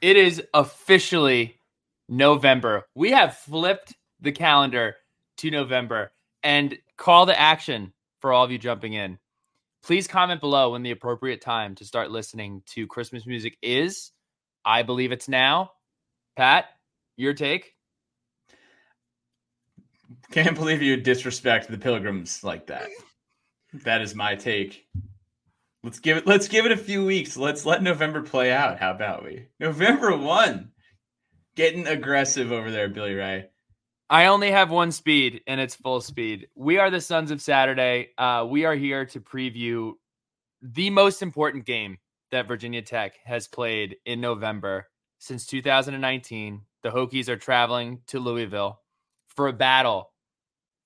It is officially November. We have flipped the calendar to November and call to action for all of you jumping in. Please comment below when the appropriate time to start listening to Christmas music is. I believe it's now. Pat, your take? Can't believe you disrespect the pilgrims like that. That is my take. Let's give it let's give it a few weeks. Let's let November play out. How about we? November 1. Getting aggressive over there, Billy Ray. I only have one speed, and it's full speed. We are the Sons of Saturday. Uh, we are here to preview the most important game that Virginia Tech has played in November since 2019. The Hokies are traveling to Louisville for a battle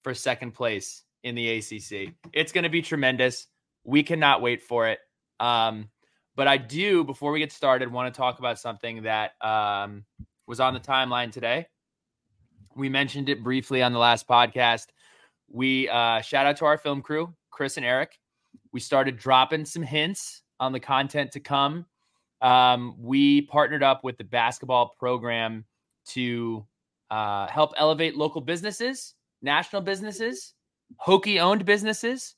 for second place in the ACC. It's going to be tremendous. We cannot wait for it. Um, but I do, before we get started, want to talk about something that um, was on the timeline today. We mentioned it briefly on the last podcast. We uh, shout out to our film crew, Chris and Eric. We started dropping some hints on the content to come. Um, we partnered up with the basketball program to uh, help elevate local businesses, national businesses, Hokie owned businesses,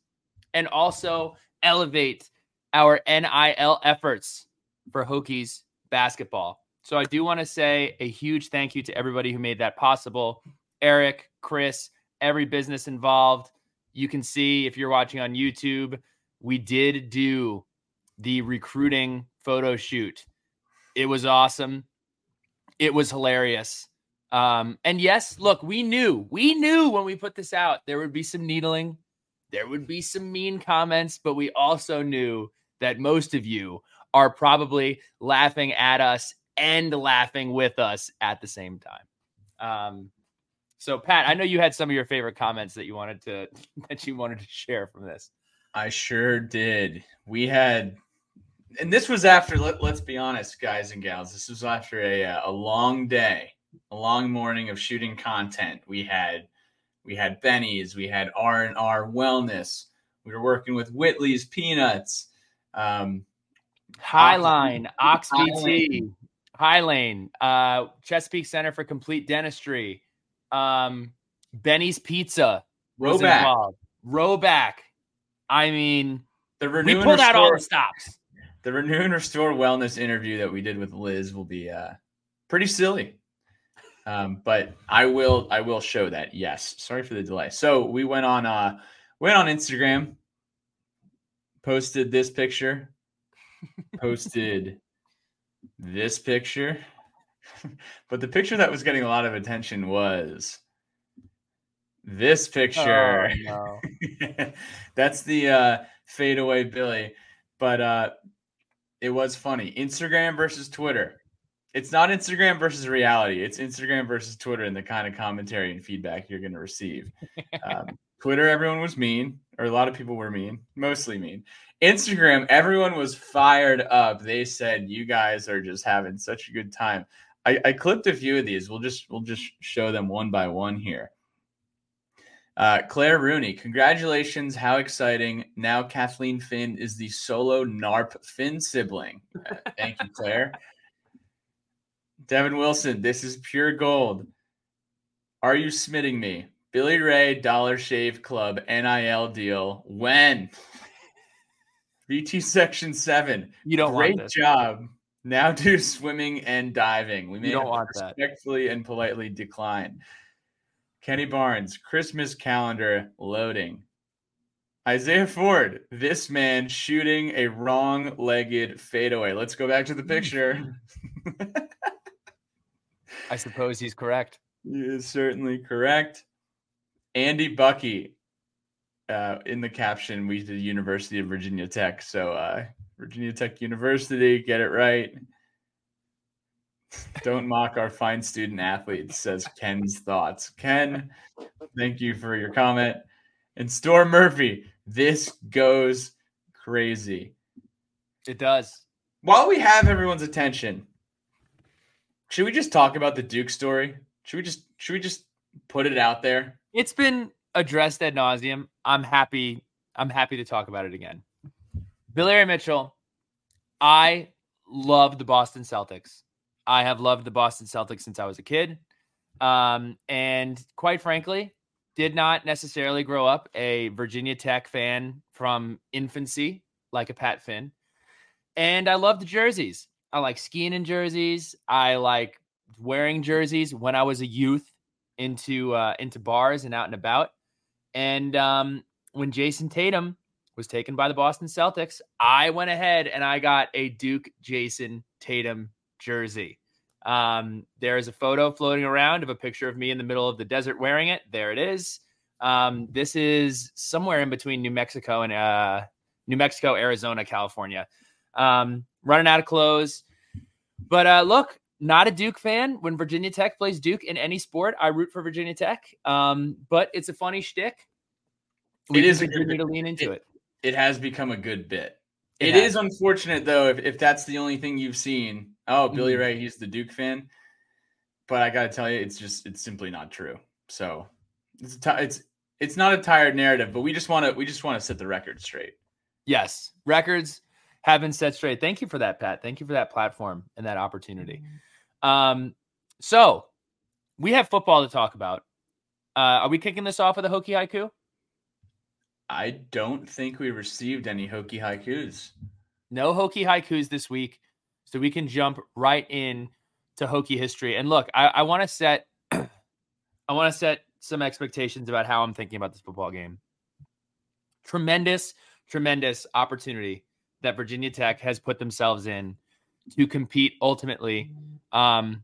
and also elevate our NIL efforts for Hokies basketball. So I do want to say a huge thank you to everybody who made that possible. Eric, Chris, every business involved. You can see if you're watching on YouTube, we did do the recruiting photo shoot. It was awesome. It was hilarious. Um, and yes, look, we knew, we knew when we put this out, there would be some needling, there would be some mean comments, but we also knew that most of you are probably laughing at us and laughing with us at the same time. Um, so Pat, I know you had some of your favorite comments that you wanted to that you wanted to share from this. I sure did. We had and this was after let, us be honest guys and gals this was after a uh, a long day a long morning of shooting content we had we had benny's we had r&r wellness. We were working with whitley's peanuts. Um highline ox bt highlane uh chesapeake center for complete dentistry. Um benny's pizza Roback. roback. I mean the we renew and pulled out all restore, the stops. The renew and restore wellness interview that we did with liz will be uh pretty silly um but i will i will show that. Yes. Sorry for the delay. So we went on uh went on instagram posted this picture posted this picture. But the picture that was getting a lot of attention was this picture. Oh, no. that's the uh fadeaway billy. But uh it was funny. Instagram versus twitter it's not instagram versus reality it's instagram versus twitter and the kind of commentary and feedback you're going to receive um, twitter everyone was mean or a lot of people were mean mostly mean instagram everyone was fired up they said you guys are just having such a good time I, I clipped a few of these we'll just we'll just show them one by one here uh, Claire Rooney, congratulations. How exciting. Now Kathleen Finn is the solo NARP Finn sibling. Uh, thank you, Claire. Devin Wilson, this is pure gold. Are you smitting me? Billy Ray Dollar Shave Club NIL deal. When? VT Section 7. You don't Great job. Now do swimming and diving. We may don't have to want that. respectfully and politely decline. Kenny Barnes, Christmas calendar loading. Isaiah Ford, this man shooting a wrong legged fadeaway. Let's go back to the picture. I suppose he's correct. He is certainly correct. Andy Bucky. Uh, in the caption, we did University of Virginia Tech. So uh, Virginia Tech University, get it right. Don't mock our fine student athletes, says Ken's thoughts. Ken, thank you for your comment. And Storm Murphy, this goes crazy. It does. While we have everyone's attention, should we just talk about the Duke story? Should we just should we just put it out there? It's been addressed ad nauseum. I'm happy. I'm happy to talk about it again. Billy Ray Mitchell. I love the Boston Celtics. I have loved the Boston Celtics since I was a kid. Um, and quite frankly, did not necessarily grow up a Virginia Tech fan from infancy, like a Pat Finn. And I love the jerseys. I like skiing in jerseys. I like wearing jerseys when I was a youth into uh, into bars and out and about. And um, when Jayson Tatum was taken by the Boston Celtics, I went ahead and I got a Duke Jayson Tatum jersey. Um, there is a photo floating around of a picture of me in the middle of the desert wearing it. There it is. Um, this is somewhere in between New Mexico and uh, New Mexico, Arizona, California. Um, running out of clothes. But uh, look, not a Duke fan. When Virginia Tech plays Duke in any sport, I root for Virginia Tech. Um, but it's a funny shtick. We It a good to lean into it. It has become a good bit. It it is unfortunate though if, if that's the only thing you've seen. Oh, Billy Mhm. Ray, he's the Duke fan. But I gotta tell you, it's just it's simply not true. So it's a ti- it's it's not a tired narrative, but we just want to we just want to set the record straight. Yes, records have been set straight. Thank you for that, Pat. Thank you for that platform and that opportunity. Um, so we have football to talk about. Uh, are we kicking this off with a hokey haiku? I don't think we received any hokey haikus. No hokey haikus this week, so we can jump right in to hokey history. And look, I, I want to set, I want to set some expectations about how I'm thinking about this football game. Tremendous, tremendous opportunity that Virginia Tech has put themselves in to compete ultimately um,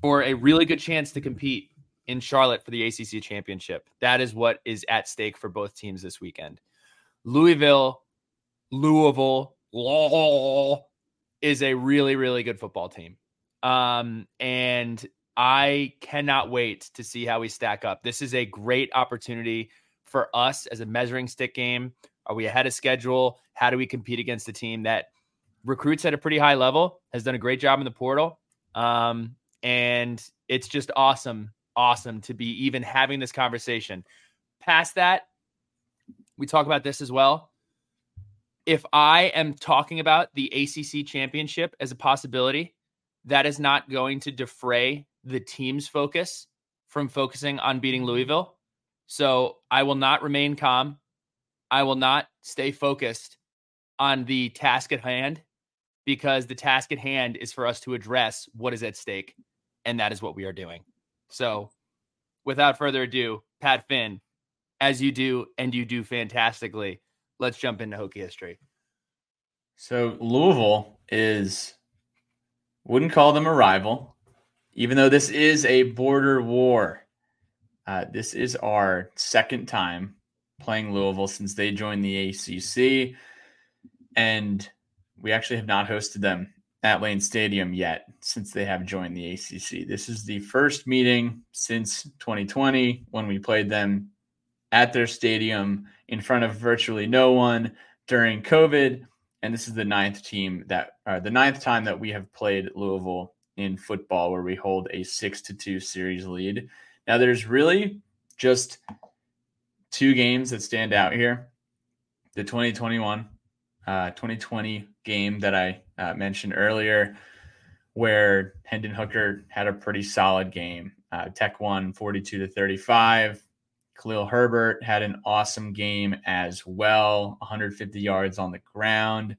for a really good chance to compete in Charlotte for the ACC championship. That is what is at stake for both teams this weekend. Louisville, Louisville, Law is a really, really good football team. Um, and I cannot wait to see how we stack up. This is a great opportunity for us as a measuring stick game. Are we ahead of schedule? How do we compete against a team that recruits at a pretty high level, has done a great job in the portal? Um, and it's just awesome, awesome to be even having this conversation. Past that, we talk about this as well. If I am talking about the ACC championship as a possibility, that is not going to defray the team's focus from focusing on beating Louisville. So I will not remain calm. I will not stay focused on the task at hand because the task at hand is for us to address what is at stake. And that is what we are doing. So without further ado, Pat Finn, as you do, and you do fantastically, let's jump into Hokie history. So Louisville is wouldn't call them a rival, even though this is a border war. Uh, this is our second time playing Louisville since they joined the ACC, and we actually have not hosted them at Lane Stadium yet since they have joined the ACC. This is the first meeting since 2020 when we played them at their stadium in front of virtually no one during COVID and this is the ninth team that uh, the ninth time that we have played Louisville in football, where we hold a six to two series lead. Now, there's really just two games that stand out here: the 2021, uh, 2020 game that I uh, mentioned earlier, where Hendon Hooker had a pretty solid game. Uh, Tech won 42 to 35. Khalil Herbert had an awesome game as well, 150 yards on the ground.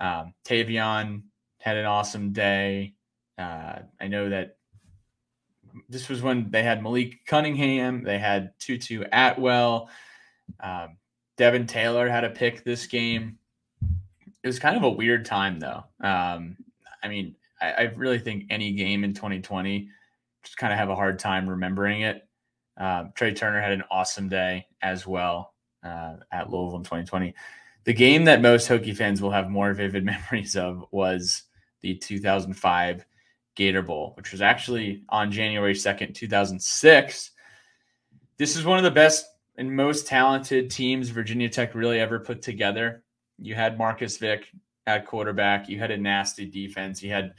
Um, Tavion had an awesome day. Uh, I know that this was when they had Malik Cunningham, they had Tutu Atwell, um, Devin Taylor had a pick this game. It was kind of a weird time though. Um, I mean, I, I, really think any game in 2020 just kind of have a hard time remembering it. Um, Tre Turner had an awesome day as well uh, at Louisville in 2020. The game that most Hokie fans will have more vivid memories of was the 2005 Gator Bowl, which was actually on January 2nd, 2006. This is one of the best and most talented teams Virginia Tech really ever put together. You had Marcus Vick at quarterback, you had a nasty defense, you had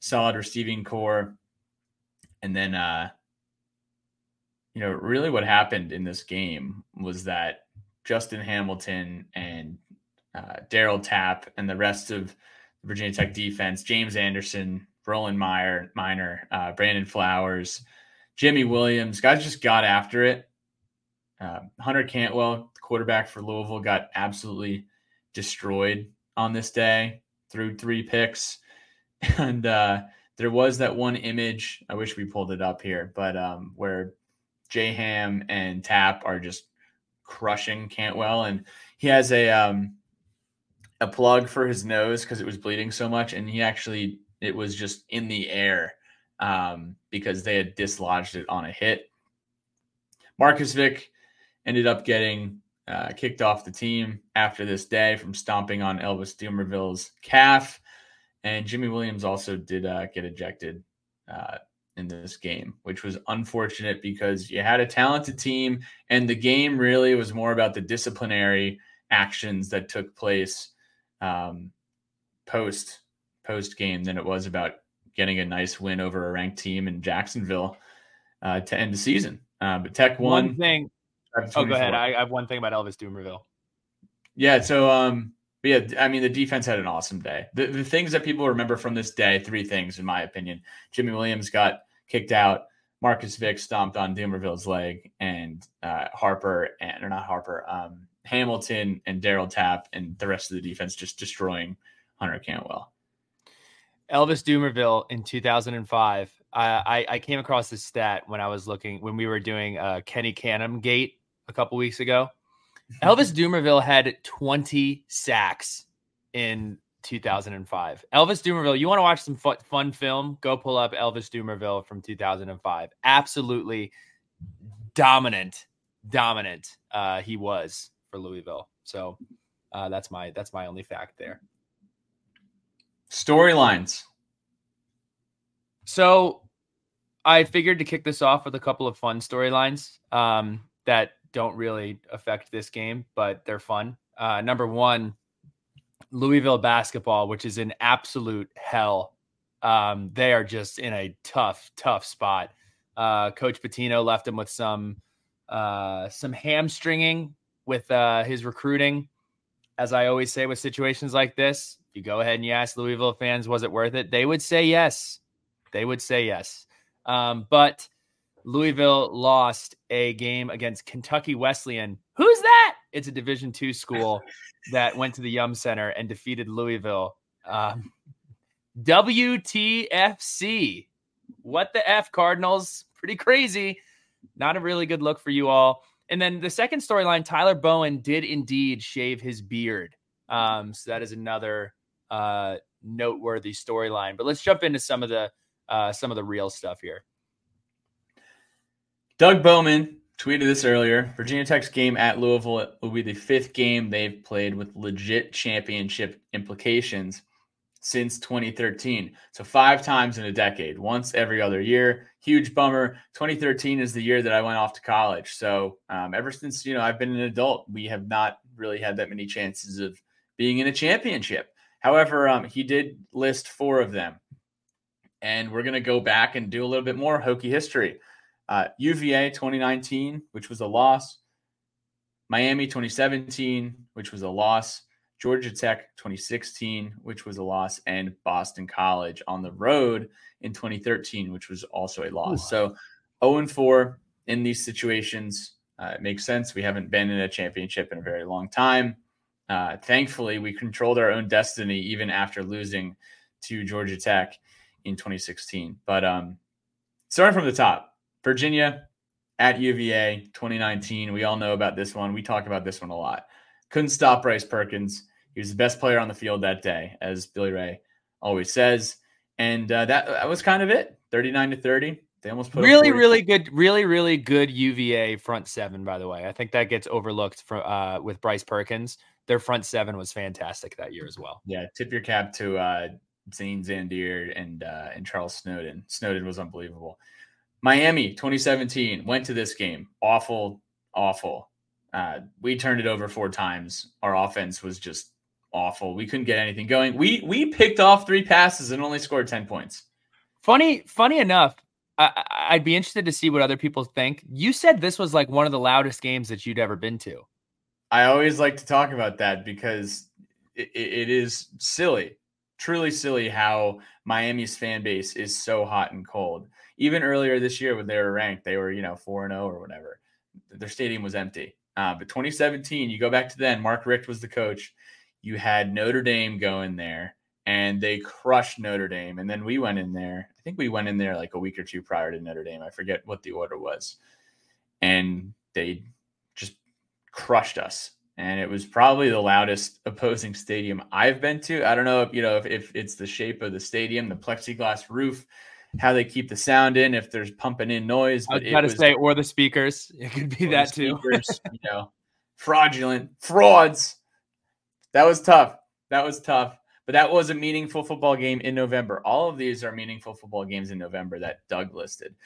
solid receiving corps. And then uh you know, really what happened in this game was that Justin Hamilton and uh, Darryl Tapp and the rest of Virginia Tech defense, James Anderson, Roland Meyer, Miner, uh, Brandon Flowers, Jimmy Williams, guys just got after it. Uh, Hunter Cantwell, quarterback for Louisville, got absolutely destroyed on this day through three picks. And uh, there was that one image, I wish we pulled it up here, but um, where J Ham and Tapp are just crushing Cantwell. And he has a um, a plug for his nose because it was bleeding so much. And he actually, it was just in the air um, because they had dislodged it on a hit. Marcus Vick ended up getting uh, kicked off the team after this day from stomping on Elvis Dumervil's calf. And Jimmy Williams also did uh, get ejected uh, in this game, which was unfortunate because you had a talented team, and the game really was more about the disciplinary actions that took place um, post post game than it was about getting a nice win over a ranked team in Jacksonville uh, to end the season. Uh, but Tech won. One thing. Oh, go ahead. I, I have one thing about Elvis Dumervil. Yeah. So, um, yeah, I mean, the defense had an awesome day. The, the things that people remember from this day, three things, in my opinion. Jimmy Williams got kicked out. Marcus Vick stomped on Dumervil's leg, and uh, Harper and or not Harper, um, Hamilton and Darryl Tapp and the rest of the defense just destroying Hunter Cantwell. Elvis Dumervil in 2005. I, I came across this stat when I was looking when we were doing uh, Kenny Canham Gate a couple weeks ago. Elvis Dumervil had 20 sacks in 2005. Elvis Dumervil, you want to watch some fun, fun film? Go pull up Elvis Dumervil from 2005. Absolutely dominant, dominant. Uh, he was for Louisville. So uh, that's my that's my only fact there. Storylines. So I figured to kick this off with a couple of fun storylines um, that don't really affect this game, but they're fun. Uh, number one, Louisville basketball, which is in absolute hell. Um, they are just in a tough, tough spot. Uh, Coach Pitino left him with some uh, some hamstringing with uh, his recruiting. As I always say with situations like this, you go ahead and you ask Louisville fans, was it worth it? They would say yes. They would say yes. Um, but Louisville lost a game against Kentucky Wesleyan. Who's that? It's a Division two school that went to the Yum Center and defeated Louisville. Um, WTFC. What the F, Cardinals? Pretty crazy. Not a really good look for you all. And then the second storyline Tyler Bowen did indeed shave his beard. Um, so that is another uh, noteworthy storyline. But let's jump into some of the uh, some of the real stuff here. Doug Bowman tweeted this earlier. Virginia Tech's game at Louisville will be the fifth game they've played with legit championship implications since 2013. So five times in a decade, once every other year. Huge bummer. 2013 is the year that I went off to college. So um, ever since you know I've been an adult, we have not really had that many chances of being in a championship. However, um, he did list four of them, and we're gonna go back and do a little bit more Hokie history. Uh, UVA 2019, which was a loss. Miami 2017, which was a loss. Georgia Tech 2016, which was a loss, and Boston College on the road in 2013, which was also a loss. Ooh. So 0 4 in these situations. Uh, it makes sense. We haven't been in a championship in a very long time. Uh, thankfully, we controlled our own destiny even after losing to Georgia Tech in 2016. But um, starting from the top, Virginia at UVA 2019. We all know about this one. We talk about this one a lot. Couldn't stop Bryce Perkins. He was the best player on the field that day, as Billy Ray always says. And uh, that, that was kind of it 39 to 30. They almost put really, really good, really, really good UVA front seven. By the way, I think that gets overlooked for uh, with Bryce Perkins. Their front seven was fantastic that year as well. Yeah, tip your cap to uh, Zane Zandier and uh, and Charles Snowden. Snowden was unbelievable. Miami 2017 went to this game. Awful, awful. Uh, we turned it over four times. Our offense was just awful. We couldn't get anything going. We we picked off three passes and only scored 10 points. Funny, funny enough, I, would be interested to see what other people think. You said this was like one of the loudest games that you'd ever been to. I always like to talk about that because it, it is silly, truly silly how Miami's fan base is so hot and cold. Even earlier this year when they were ranked, they were, you know, 4 and 0 or whatever. Their stadium was empty. Uh, but 2017, you go back to then, Mark Richt was the coach. You had Notre Dame going there and they crushed Notre Dame. And then we went in there. I think we went in there like a week or two prior to Notre Dame. I forget what the order was. And they crushed us. And it was probably the loudest opposing stadium I've been to. I don't know if you know if, if it's the shape of the stadium, the plexiglass roof, how they keep the sound in, if there's pumping in noise. But I was about to say, or the speakers. It could be that speakers, too. you know, fraudulent frauds. That was tough. That was tough. But that was a meaningful football game in November. All of these are meaningful football games in November that Doug listed.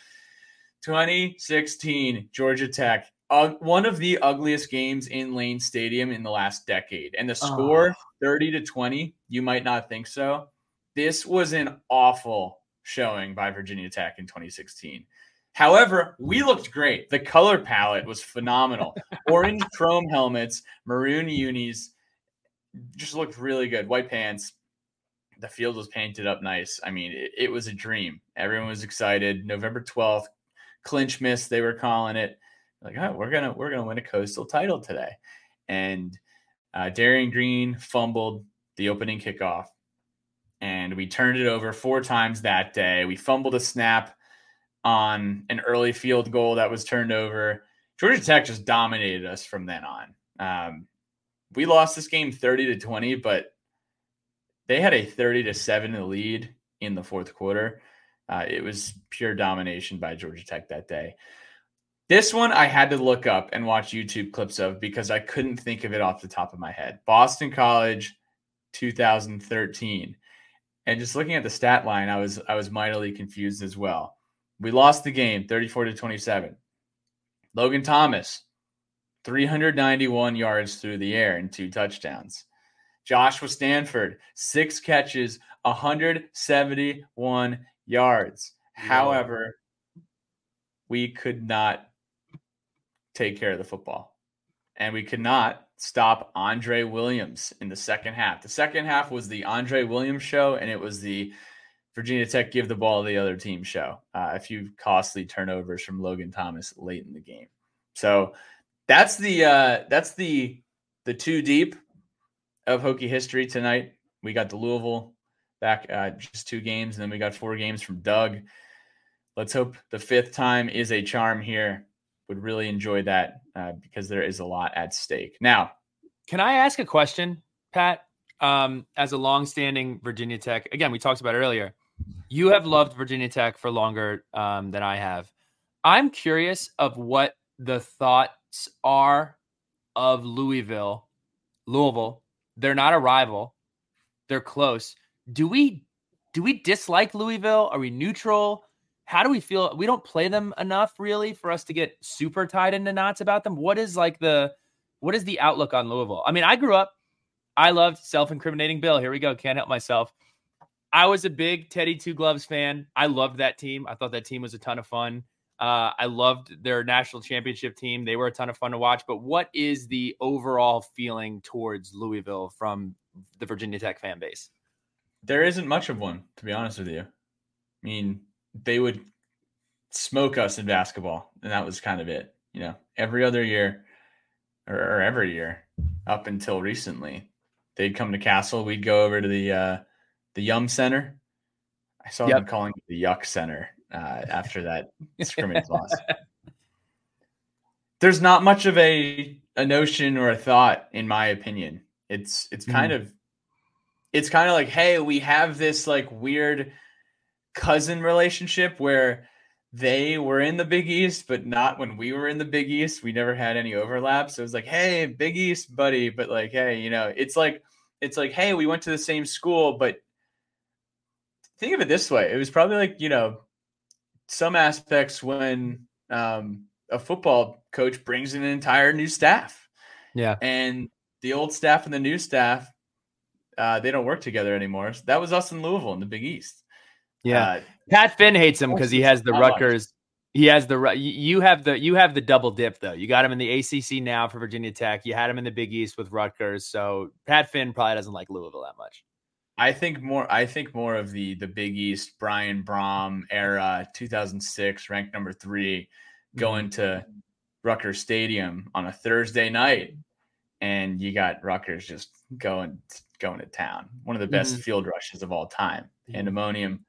2016, Georgia Tech. Uh, one of the ugliest games in Lane Stadium in the last decade. And the score, oh. 30 to 20, you might not think so. This was an awful showing by Virginia Tech in 2016. However, we looked great. The color palette was phenomenal. Orange chrome helmets, maroon unis, just looked really good. White pants. The field was painted up nice. I mean, it, it was a dream. Everyone was excited. November 12th, clinch miss, they were calling it. Like, oh, we're gonna we're gonna win a coastal title today. And uh, Darian Green fumbled the opening kickoff, and we turned it over four times that day. We fumbled a snap on an early field goal that was turned over. Georgia Tech just dominated us from then on. Um, we lost this game 30 to 20, but they had a 30 to 7 lead in the fourth quarter. Uh, it was pure domination by Georgia Tech that day. This one I had to look up and watch YouTube clips of because I couldn't think of it off the top of my head. Boston College 2013. And just looking at the stat line, I was I was mightily confused as well. We lost the game 34 to 27. Logan Thomas 391 yards through the air and two touchdowns. Joshua Stanford, six catches, 171 yards. Yeah. However, we could not take care of the football. And we could not stop Andre Williams in the second half. The second half was the Andre Williams show, and it was the Virginia Tech give the ball to the other team show. Uh, a few costly turnovers from Logan Thomas late in the game. So that's the uh, that's the the two deep of Hokie history tonight. We got the Louisville back uh, just two games, and then we got four games from Doug. Let's hope the fifth time is a charm here. Would really enjoy that uh, because there is a lot at stake. Now, can I ask a question, Pat? Um, as a longstanding Virginia Tech, again, we talked about earlier. You have loved Virginia Tech for longer um, than I have. I'm curious of what the thoughts are of Louisville, Louisville. They're not a rival. They're close. Do we do we dislike Louisville? Are we neutral? How do we feel? We don't play them enough really for us to get super tied into knots about them. What is like the what is the outlook on Louisville? I mean, I grew up I loved self-incriminating Bill. Here we go. Can't help myself. I was a big Teddy Two Gloves fan. I loved that team. I thought that team was a ton of fun. Uh, I loved their national championship team. They were a ton of fun to watch. But what is the overall feeling towards Louisville from the Virginia Tech fan base? There isn't much of one, to be honest with you. I mean, they would smoke us in basketball, and that was kind of it. You know, every other year or, or every year up until recently, they'd come to Cassell. We'd go over to the uh, the Yum Center. I saw Yep. them calling it the Yuck Center uh, after that scrimmage loss. There's not much of a a notion or a thought, in my opinion. It's it's kind of it's kind of like, hey, we have this like weird cousin relationship where they were in the Big East, but not when we were in the Big East. We never had any overlap. So it was like, hey, Big East, buddy. But like, hey, you know, it's like it's like, hey, we went to the same school, but think of it this way. It was probably like, you know, some aspects when um, a football coach brings in an entire new staff Yeah. and the old staff and the new staff, uh, they don't work together anymore. So that was us in Louisville in the Big East. Yeah. Uh, Pat Finn hates him because he has the Not much. Rutgers. He has the you you have the you have the double dip though. You got him in the ACC now for Virginia Tech. You had him in the Big East with Rutgers. So Pat Finn probably doesn't like Louisville that much. I think more. I think more of the the Big East Brian Brohm era, 2006, ranked number three, going to Rutgers Stadium on a Thursday night, and you got Rutgers just going going to town. One of the best Mhm. field rushes of all time. Mhm. Pandemonium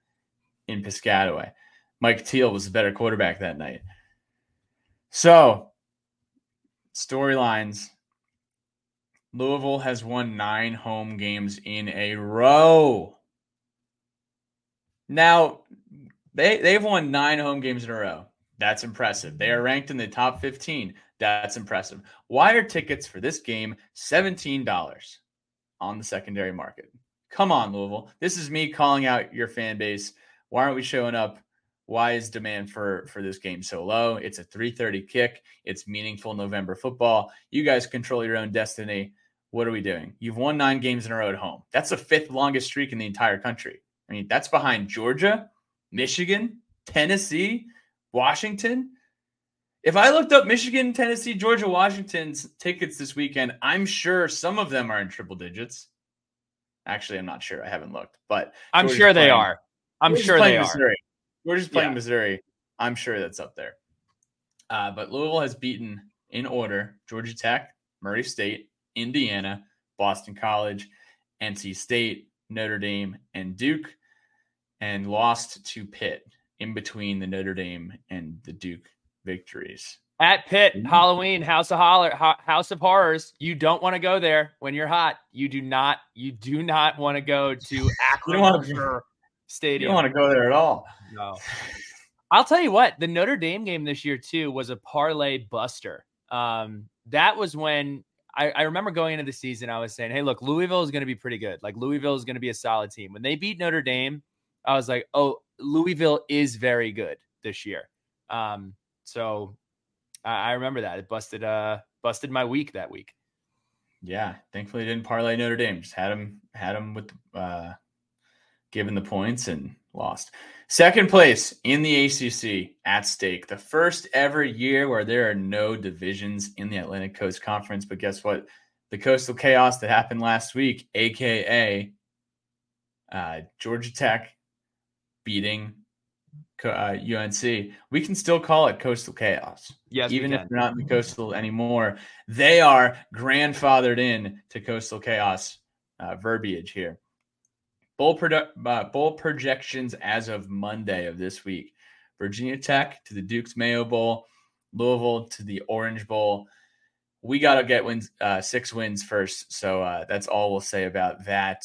in Piscataway. Mike Teel was the better quarterback that night. So, storylines. Louisville has won nine home games in a row. Now, they they've won nine home games in a row. That's impressive. They are ranked in the top 15. That's impressive. Why are tickets for this game $17 on the secondary market? Come on, Louisville. This is me calling out your fan base. Why aren't we showing up? Why is demand for for this game so low? It's a 3:30 kick. It's meaningful November football. You guys control your own destiny. What are we doing? You've won 9 games in a row at home. That's the fifth longest streak in the entire country. I mean, that's behind Georgia, Michigan, Tennessee, Washington. If I looked up Michigan, Tennessee, Georgia, Washington's tickets this weekend, I'm sure some of them are in triple digits. Actually, I'm not sure. I haven't looked, but I'm Georgia's sure they playing- are. I'm Georgia's sure they are. Missouri. We're just playing Yeah. Missouri. I'm sure that's up there. Uh, but Louisville has beaten in order Georgia Tech, Murray State, Indiana, Boston College, NC State, Notre Dame, and Duke, and lost to Pitt in between the Notre Dame and the Duke victories. At Pitt. Halloween, House of Holler, Ho- House of Horrors. You don't want to go there when you're hot. You do not. You do not want to go to Acrisure You Stadium. You don't want to go there at all. No. I'll tell you what, the Notre Dame game this year too was a parlay buster. Um, that was when I, I remember going into the season, I was saying, Hey, look, Louisville is going to be pretty good. Like Louisville is going to be a solid team. When they beat Notre Dame, I was like, Oh, Louisville is very good this year. Um, so I, I remember that. It busted uh busted my week that week. Yeah, thankfully didn't parlay Notre Dame. Just had him had him with uh given the points and lost. Second place in the ACC at stake. The first ever year where there are no divisions in the Atlantic Coast Conference. But guess what? The coastal chaos that happened last week, aka uh, Georgia Tech beating uh, UNC, we can still call it coastal chaos Yes, even if they're not in the coastal anymore, they are grandfathered in to coastal chaos uh, verbiage here. Bowl, produ- uh, bowl projections as of Monday of this week: Virginia Tech to the Duke's Mayo Bowl, Louisville to the Orange Bowl. We got to get wins, uh, six wins first, so uh, that's all we'll say about that.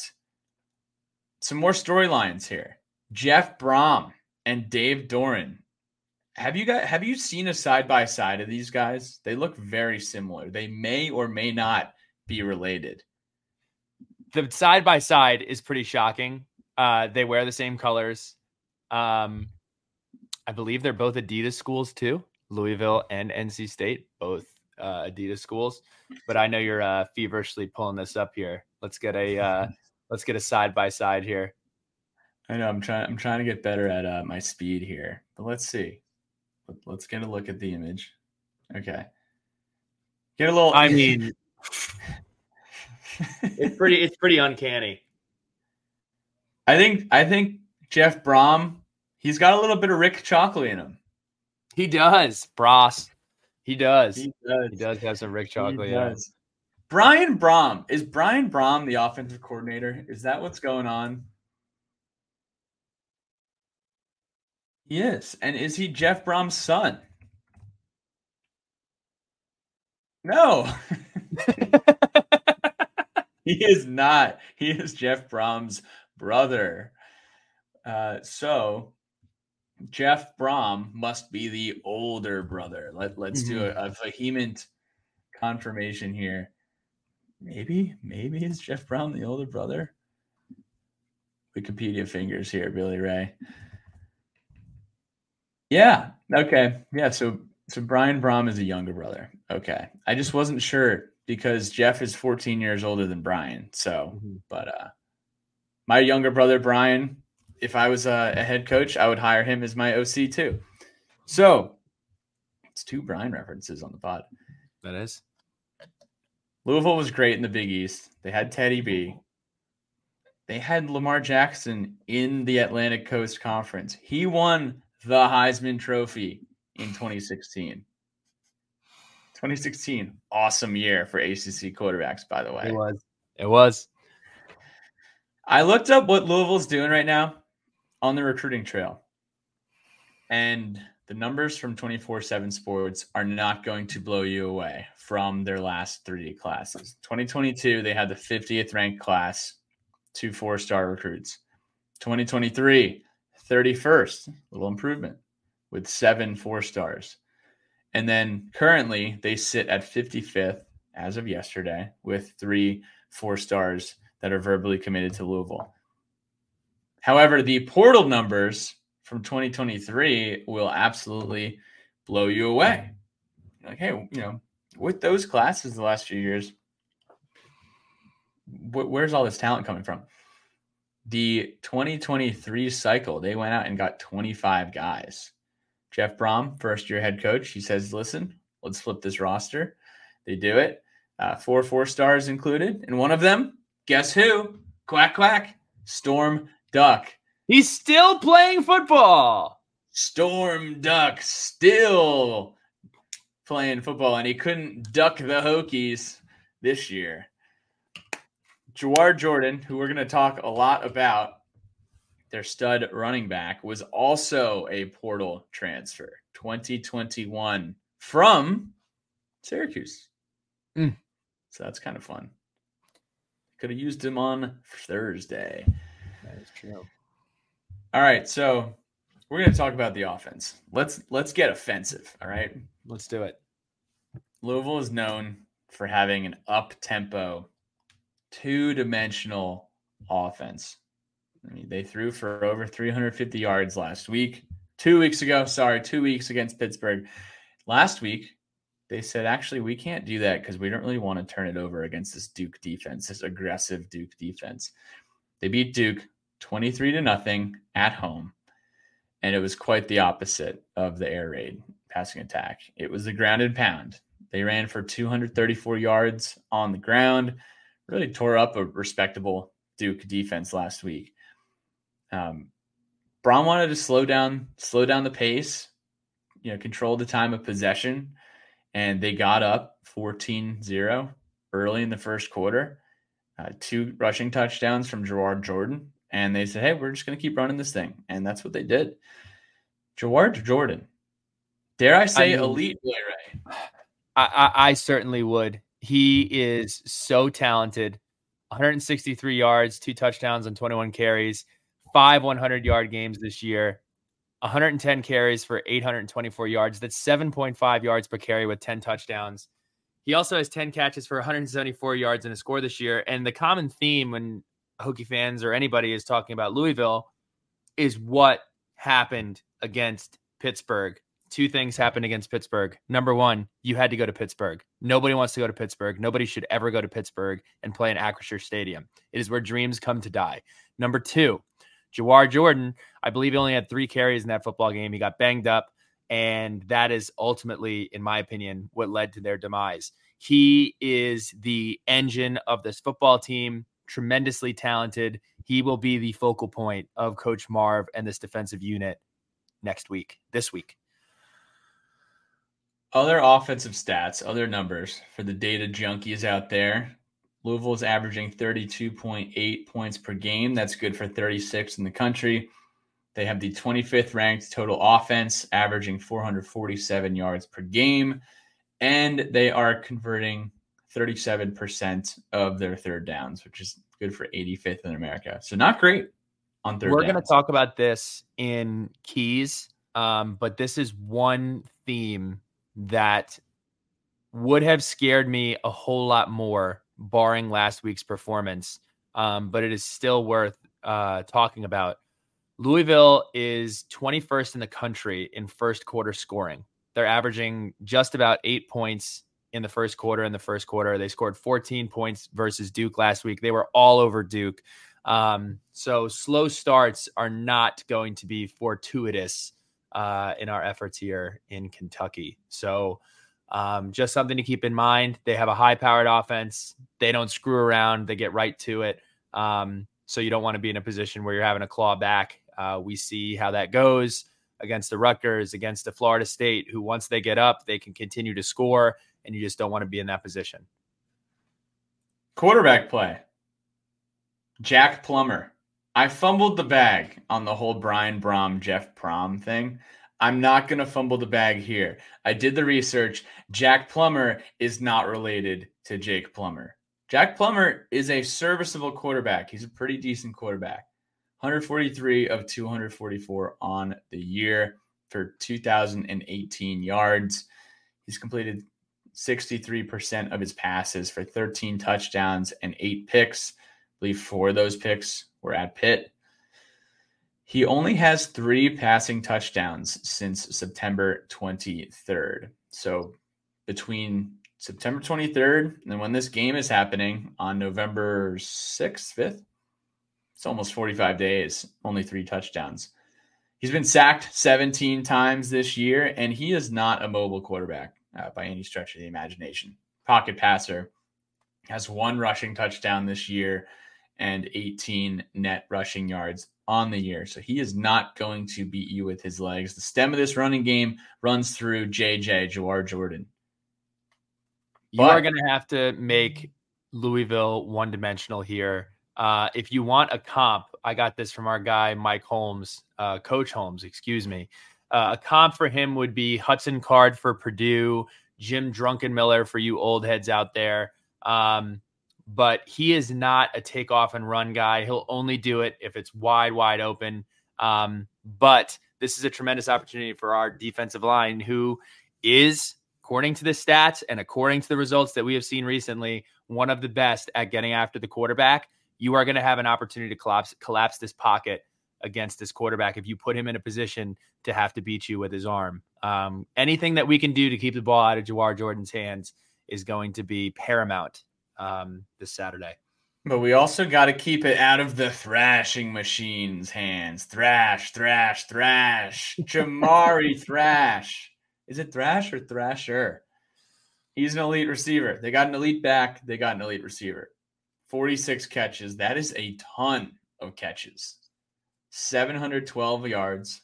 Some more storylines here: Jeff Brohm and Dave Doeren have you got have you seen a side by side of these guys? They look very similar. They may or may not be related. The side by side is pretty shocking. Uh, they wear the same colors. Um, I believe they're both Adidas schools too. Louisville and NC State, both uh, Adidas schools. But I know you're uh, feverishly pulling this up here. Let's get a uh, let's get a side by side here. I know I'm trying I'm trying to get better at uh, my speed here, but let's see. Let- Let's get a look at the image. Okay. Get a little I mean, it's pretty. It's pretty uncanny. I think. I think Jeff Brohm. He's got a little bit of Rick Chocolate in him. He does, Bros. He does. He does. He does have some Rick Chocolate. Does. Yeah. Brian Brohm is Brian Brohm the offensive coordinator? Is that what's going on? Yes, and is he Jeff Brohm's son? No. he is not. He is Jeff Brohm's brother. Uh, so Jeff Brohm must be the older brother. Let, let's do a, a vehement confirmation here. Maybe, maybe is Jeff Brohm the older brother? Wikipedia fingers here, Billy Ray. Yeah. Okay. Yeah. So so Brian Brohm is a younger brother. Okay. I just wasn't sure because Jeff is 14 years older than Brian. So, Mhm. but uh my younger brother Brian, if I was a, a head coach, I would hire him as my OC too. So it's two Brian references on the pod. That is. Louisville was great in the Big East. They had Teddy B. They had Lamar Jackson in the Atlantic Coast Conference. He won the Heisman Trophy in 2016. 2016, awesome year for ACC quarterbacks, by the way. It was. It was. I looked up what Louisville's doing right now on the recruiting trail. And the numbers from 24 7 Sports are not going to blow you away from their last three classes. 2022, they had the 50th ranked class, two four star recruits. 2023, 31st, little improvement with seven four stars. And then currently, they sit at 55th as of yesterday with three four stars that are verbally committed to Louisville. However, the portal numbers from 2023 will absolutely blow you away. Like, hey, you know, with those classes the last few years, wh- where's all this talent coming from? The 2023 cycle, they went out and got 25 guys. Jeff Brohm, first year head coach, he says, listen, let's flip this roster. They do it. Uh, four four stars included. And one of them, guess who? Quack, quack. Storm Duck. He's still playing football. Storm Duck still playing football, and he couldn't duck the Hokies this year. Jawhar Jordan, who we're going to talk a lot about, their stud running back, was also a portal transfer 2021 from Syracuse. Mm. So that's kind of fun. Could have used him on Thursday. That is true. All right, so we're going to talk about the offense. Let's let's get offensive. All right, Let's do it. Louisville is known for having an up tempo, two dimensional offense. I mean, they threw for over 350 yards last week. Two weeks ago, sorry, two weeks against Pittsburgh. Last week, they said, actually, we can't do that because we don't really want to turn it over against this Duke defense, this aggressive Duke defense. They beat Duke 23 to nothing at home. And it was quite the opposite of the air raid passing attack. It was the grounded pound. They ran for 234 yards on the ground, really tore up a respectable Duke defense last week. Um, Brohm wanted to slow down, slow down the pace, you know, control the time of possession, and they got up 14-0 early in the first quarter. Uh, two rushing touchdowns from Jawhar Jordan, and they said, "Hey, we're just going to keep running this thing," and that's what they did. Jawhar Jordan, dare I say, I mean- elite Ray. I, I, I certainly would. He is so talented. 163 yards, two touchdowns on 21 carries, five 100 yard games this year, 110 carries for 824 yards. That's 7.5 yards per carry with 10 touchdowns. He also has 10 catches for 174 yards and a score this year. And the common theme when Hokie fans or anybody is talking about Louisville is what happened against Pittsburgh two things happened against Pittsburgh. Number one, you had to go to Pittsburgh. Nobody wants to go to Pittsburgh. Nobody should ever go to Pittsburgh and play in Acrisure Stadium. It is where dreams come to die. Number two, Jawhar Jordan, I believe he only had three carries in that football game. He got banged up, and that is ultimately, in my opinion, what led to their demise. He is the engine of this football team, tremendously talented. He will be the focal point of Coach Marve and this defensive unit next week, this week. Other offensive stats, other numbers for the data junkies out there. Louisville is averaging 32.8 points per game. That's good for 36 in the country. They have the 25th ranked total offense, averaging 447 yards per game, and they are converting 37% of their third downs, which is good for 85th in America. So not great on third. We're going to talk about this in keys, um, but this is one theme that would have scared me a whole lot more, barring last week's performance. Um, but it is still worth uh, talking about. Louisville is 21st in the country in first quarter scoring. They're averaging just about eight points in the first quarter. In the first quarter, they scored 14 points versus Duke last week. They were all over Duke. Um, so slow starts are not going to be fortuitous uh, in our efforts here in Kentucky. So um, just something to keep in mind. They have a high powered offense. They don't screw around. They get right to it. Um, so you don't want to be in a position where you're having a claw back uh, we see how that goes against the Rutgers, against the Florida State, who once they get up, they can continue to score, and you just don't want to be in that position. Quarterback play. Jack Plummer. I fumbled the bag on the whole Brian Brohm, Jeff Brohm thing. I'm not going to fumble the bag here. I did the research. Jack Plummer is not related to Jake Plummer. Jack Plummer is a serviceable quarterback. He's a pretty decent quarterback. 143 of 244 on the year for 2018 yards. He's completed 63% of his passes for 13 touchdowns and eight picks. I believe four of those picks were at Pitt. He only has three passing touchdowns since September 23rd. So between September 23rd and when this game is happening on November 6th, 5th, it's almost 45 days, only three touchdowns. He's been sacked 17 times this year, and he is not a mobile quarterback uh, by any stretch of the imagination. Pocket passer has one rushing touchdown this year and 18 net rushing yards on the year. So he is not going to beat you with his legs. The stem of this running game runs through JJ, Jawhar Jordan. You but, are going to have to make Louisville one dimensional here uh, if you want a comp, I got this from our guy Mike Holmes, uh, Coach Holmes, excuse me. Uh, a comp for him would be Hudson Card for Purdue, Jim Druckenmiller for you old heads out there. Um, but he is not a take off and run guy. He'll only do it if it's wide, wide open. Um, but this is a tremendous opportunity for our defensive line, who is, according to the stats and according to the results that we have seen recently, one of the best at getting after the quarterback you are going to have an opportunity to collapse collapse this pocket against this quarterback if you put him in a position to have to beat you with his arm. Um, anything that we can do to keep the ball out of Jawhar Jordan's hands is going to be paramount um, this Saturday. But we also got to keep it out of the thrashing machine's hands. Thrash, thrash, thrash. Jamari Thrash. Is it Thrash or Thrasher? He's an elite receiver. They got an elite back. They got an elite receiver. 46 catches. That is a ton of catches. 712 yards,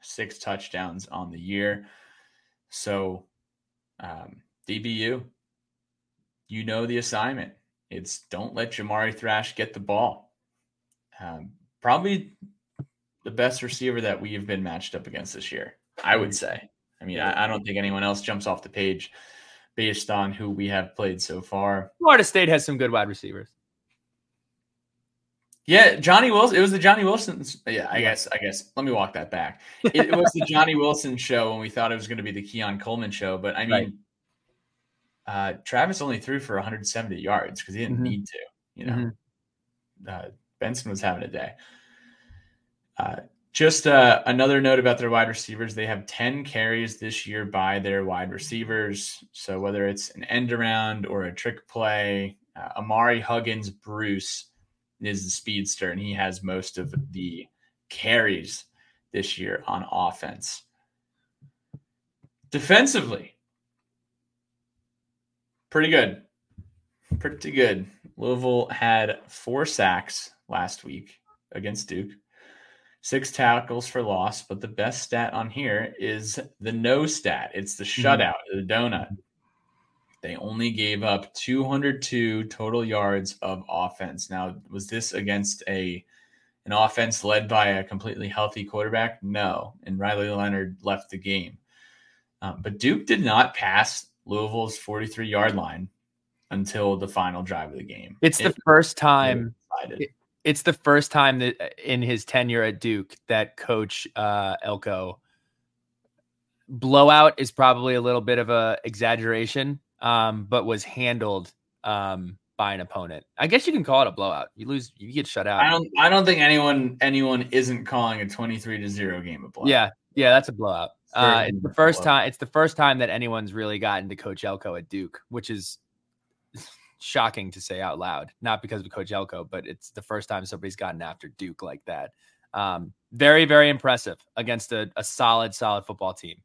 six touchdowns on the year. So, um, DBU, you know the assignment. It's don't let Jamari Thrash get the ball. Um, probably the best receiver that we have been matched up against this year, I would say. I mean, I, I don't think anyone else jumps off the page based on who we have played so far. Florida State has some good wide receivers. Yeah, Johnny Wilson. It was the Johnny Wilson's. Yeah, I guess. I guess. Let me walk that back. It, it was the Johnny Wilson show when we thought it was going to be the Keon Coleman show, but I mean, right. uh, Travis only threw for 170 yards because he didn't mm-hmm. need to. You know, mm-hmm. uh, Benson was having a day. Uh, just uh, another note about their wide receivers: they have 10 carries this year by their wide receivers. So whether it's an end around or a trick play, uh, Ahmari Huggins, Bruce is the speedster, and he has most of the carries this year on offense. Defensively, pretty good. Pretty good. Louisville had four sacks last week against Duke, six tackles for loss. But the best stat on here is the no stat. It's the mm-hmm. shutout, mm-hmm. the donut. They only gave up 202 total yards of offense. Now, was this against a an offense led by a completely healthy quarterback? No. And Riley Leonard left the game. Um, but Duke did not pass Louisville's 43 yard line until the final drive of the game. It's the first time. it- It's the first time that uh, in his tenure at Duke that Coach uh, Elko blowout is probably a little bit of a exaggeration, um, but was handled um, by an opponent. I guess you can call it a blowout. You lose, you get shut out. I don't. I don't think anyone anyone isn't calling a twenty-three to zero game a blowout. Yeah, yeah, that's a blowout. Uh, it's the first blowout. time. It's the first time that anyone's really gotten to Coach Elko at Duke, which is shocking to say out loud. Not because of Coach Elko, but it's the first time somebody's gotten after Duke like that. Um, very, very impressive against a, a solid, solid football team.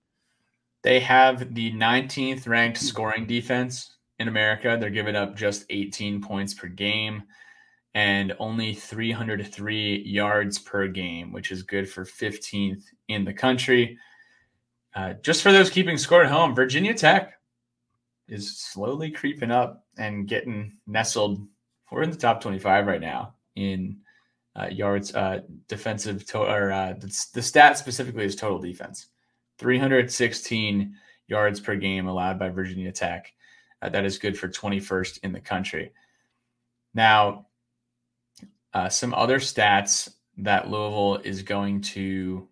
They have the 19th ranked scoring defense in America. They're giving up just 18 points per game and only 303 yards per game, which is good for 15th in the country. Uh, just for those keeping score at home, Virginia Tech is slowly creeping up and getting nestled. We're in the top 25 right now in uh, yards, uh, defensive, to- or uh, the, the stat specifically is total defense. 316 yards per game allowed by Virginia Tech. Uh, that is good for 21st in the country. Now, uh, some other stats that Louisville is going to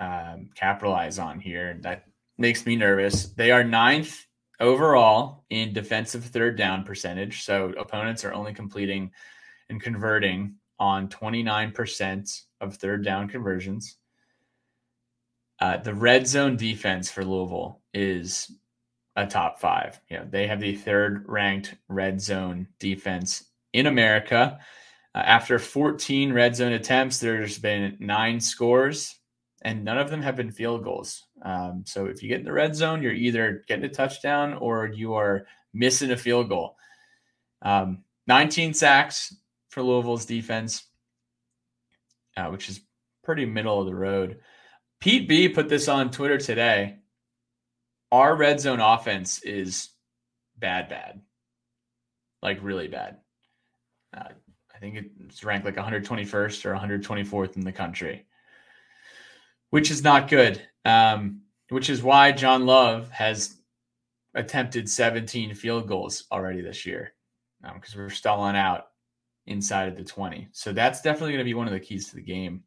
um, capitalize on here that makes me nervous. They are ninth overall in defensive third down percentage. So opponents are only completing and converting on 29% of third down conversions. Uh, the red zone defense for Louisville is a top five. You know, they have the third ranked red zone defense in America. Uh, after 14 red zone attempts, there's been nine scores, and none of them have been field goals. Um, so if you get in the red zone, you're either getting a touchdown or you are missing a field goal. Um, 19 sacks for Louisville's defense, uh, which is pretty middle of the road. Pete B put this on Twitter today. Our red zone offense is bad, bad, like really bad. Uh, I think it's ranked like 121st or 124th in the country, which is not good. Um, which is why John Love has attempted 17 field goals already this year because we're stalling out inside of the 20. So that's definitely going to be one of the keys to the game.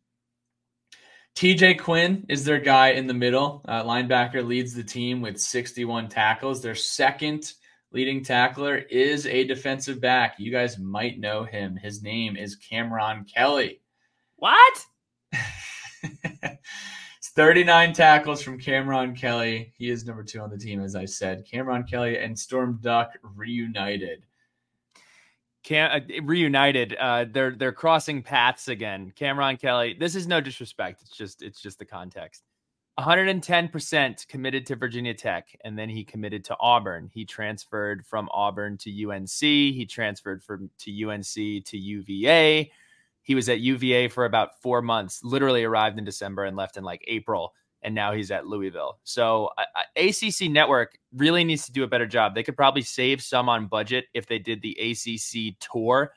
TJ Quinn is their guy in the middle. Uh, linebacker leads the team with 61 tackles. Their second leading tackler is a defensive back. You guys might know him. His name is Cameron Kelly. What? It's 39 tackles from Cameron Kelly. He is number two on the team, as I said. Cameron Kelly and Storm Duck reunited. Cam uh, reunited. Uh, they're they're crossing paths again. Cameron Kelly. This is no disrespect. It's just it's just the context. 110% committed to Virginia Tech, and then he committed to Auburn. He transferred from Auburn to UNC. He transferred from to UNC to UVA. He was at UVA for about four months. Literally arrived in December and left in like April, and now he's at Louisville. So uh, ACC Network really needs to do a better job. They could probably save some on budget if they did the ACC tour.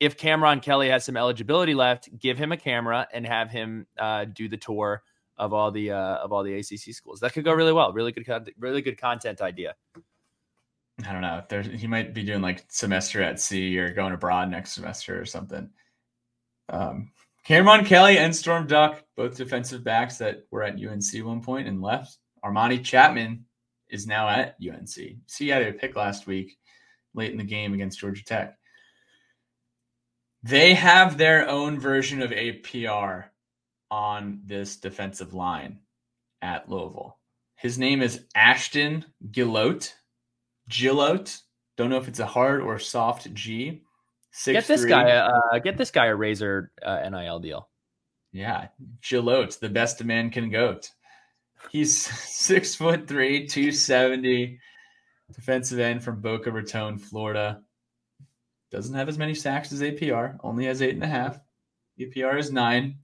If Cameron Kelly has some eligibility left, give him a camera and have him uh, do the tour of all the uh, of all the ACC schools. That could go really well. Really good, con- really good content idea. I don't know. There, he might be doing like semester at sea or going abroad next semester or something. Um, Cameron Kelly and Storm Duck, both defensive backs that were at UNC one point and left. Armani Chatman is now at UNC. See, he had a pick last week late in the game against Georgia Tech. They have their own version of APR on this defensive line at Louisville. His name is Ashton Gillotte. Gillotte. Don't know if it's a hard or soft G. Six Get this three. guy, uh, get this guy a razor uh, NIL deal. Yeah, Gillotte, the best a man can goat. He's six foot three, 270, defensive end from Boca Raton, Florida. Doesn't have as many sacks as APR, only has eight and a half. APR is nine,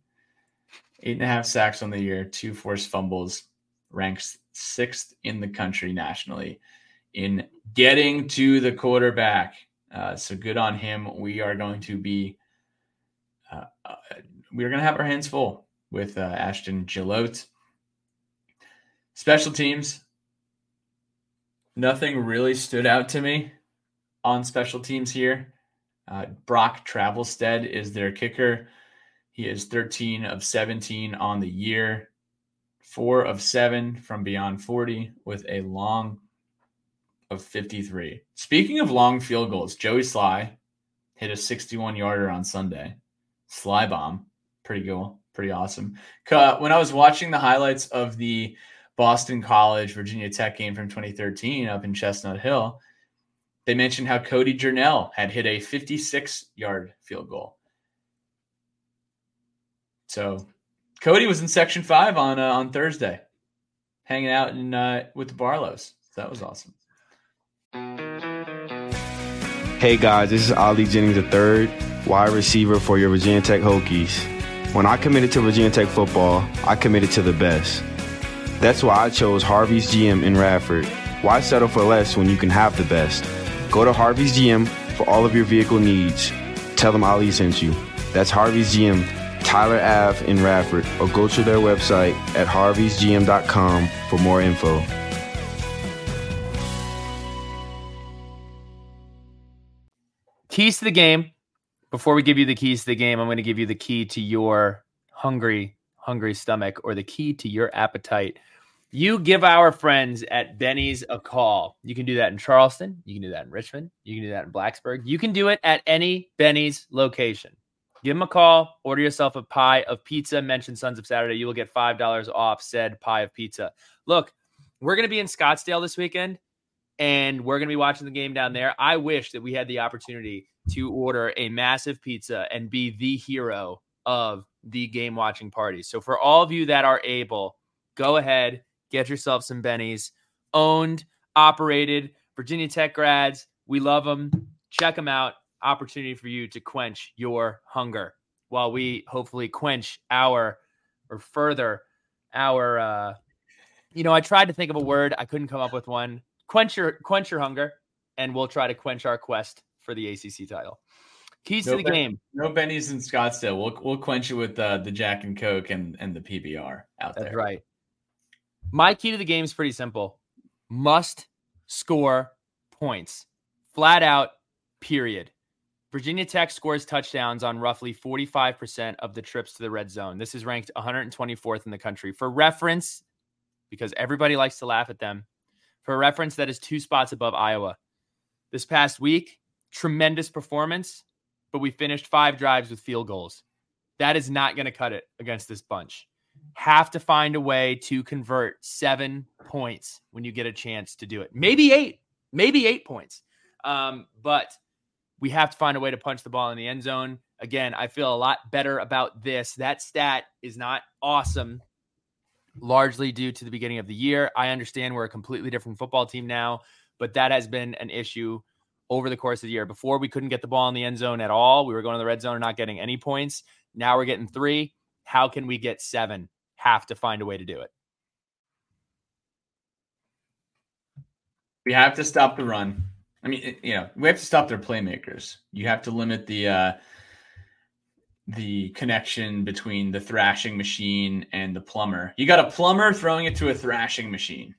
eight and a half sacks on the year, two forced fumbles, ranks sixth in the country nationally in getting to the quarterback. Uh, so good on him. We are going to be uh, uh, we're going to have our hands full with uh, Ashton Gillotte. Special teams, nothing really stood out to me on special teams here. Uh, Brock Travelstead is their kicker. He is 13 of 17 on the year, four of seven from beyond 40 with a long of 53. Speaking of long field goals, Joey Slye hit a 61 yarder on Sunday. Slye bomb. Pretty cool. Pretty awesome. When I was watching the highlights of the Boston College Virginia Tech game from 2013 up in Chestnut Hill, they mentioned how Cody Journell had hit a 56 yard field goal. So Cody was in section five on uh, on Thursday, hanging out in uh, with the Barlows. So that was awesome. Hey guys, this is Ali Jennings III, wide receiver for your Virginia Tech Hokies. When I committed to Virginia Tech football, I committed to the best. That's why I chose Harvey's GM in Radford. Why settle for less when you can have the best? Go to Harvey's GM for all of your vehicle needs. Tell them Ali sent you. That's Harvey's GM, Tyler Ave in Radford, or go to their website at harveysgm.com for more info. Keys to the game. Before we give you the keys to the game, I'm going to give you the key to your hungry, hungry stomach or the key to your appetite. You give our friends at Benny's a call. You can do that in Charleston. You can do that in Richmond. You can do that in Blacksburg. You can do it at any Benny's location. Give them a call. Order yourself a pie of pizza. Mention Sons of Saturday. You will get $5 off said pie of pizza. Look, we're going to be in Scottsdale this weekend and we're going to be watching the game down there. I wish that we had the opportunity to order a massive pizza and be the hero of the game watching party. So for all of you that are able, go ahead, get yourself some bennies. Owned, operated, Virginia Tech grads. We love them. Check them out. Opportunity for you to quench your hunger while we hopefully quench our or further our uh you know, I tried to think of a word, I couldn't come up with one quench your quench your hunger, and we'll try to quench our quest for the ACC title. Keys no to the ben, game. No bennies in Scottsdale. We'll we'll quench it with uh, the Jack and Coke and and the PBR out there. That's right. My key to the game is pretty simple. Must score points. Flat out, period. Virginia Tech scores touchdowns on roughly 45% of the trips to the red zone. This is ranked 124th in the country. For reference, because everybody likes to laugh at them, for reference, that is two spots above Iowa. This past week, tremendous performance, but we finished five drives with field goals. That is not going to cut it against this bunch. Have to find a way to convert seven points when you get a chance to do it. Maybe eight, maybe eight points. Um, but we have to find a way to punch the ball in the end zone. Again, I feel a lot better about this. That stat is not awesome largely due to the beginning of the year. I understand we're a completely different football team now, but that has been an issue over the course of the year. Before we couldn't get the ball in the end zone at all. We were going to the red zone and not getting any points. Now we're getting three. How can we get seven? Have to find a way to do it. We have to stop the run. I mean, you know, we have to stop their playmakers. You have to limit the uh the connection between the thrashing machine and the plumber. You got a plumber throwing it to a thrashing machine.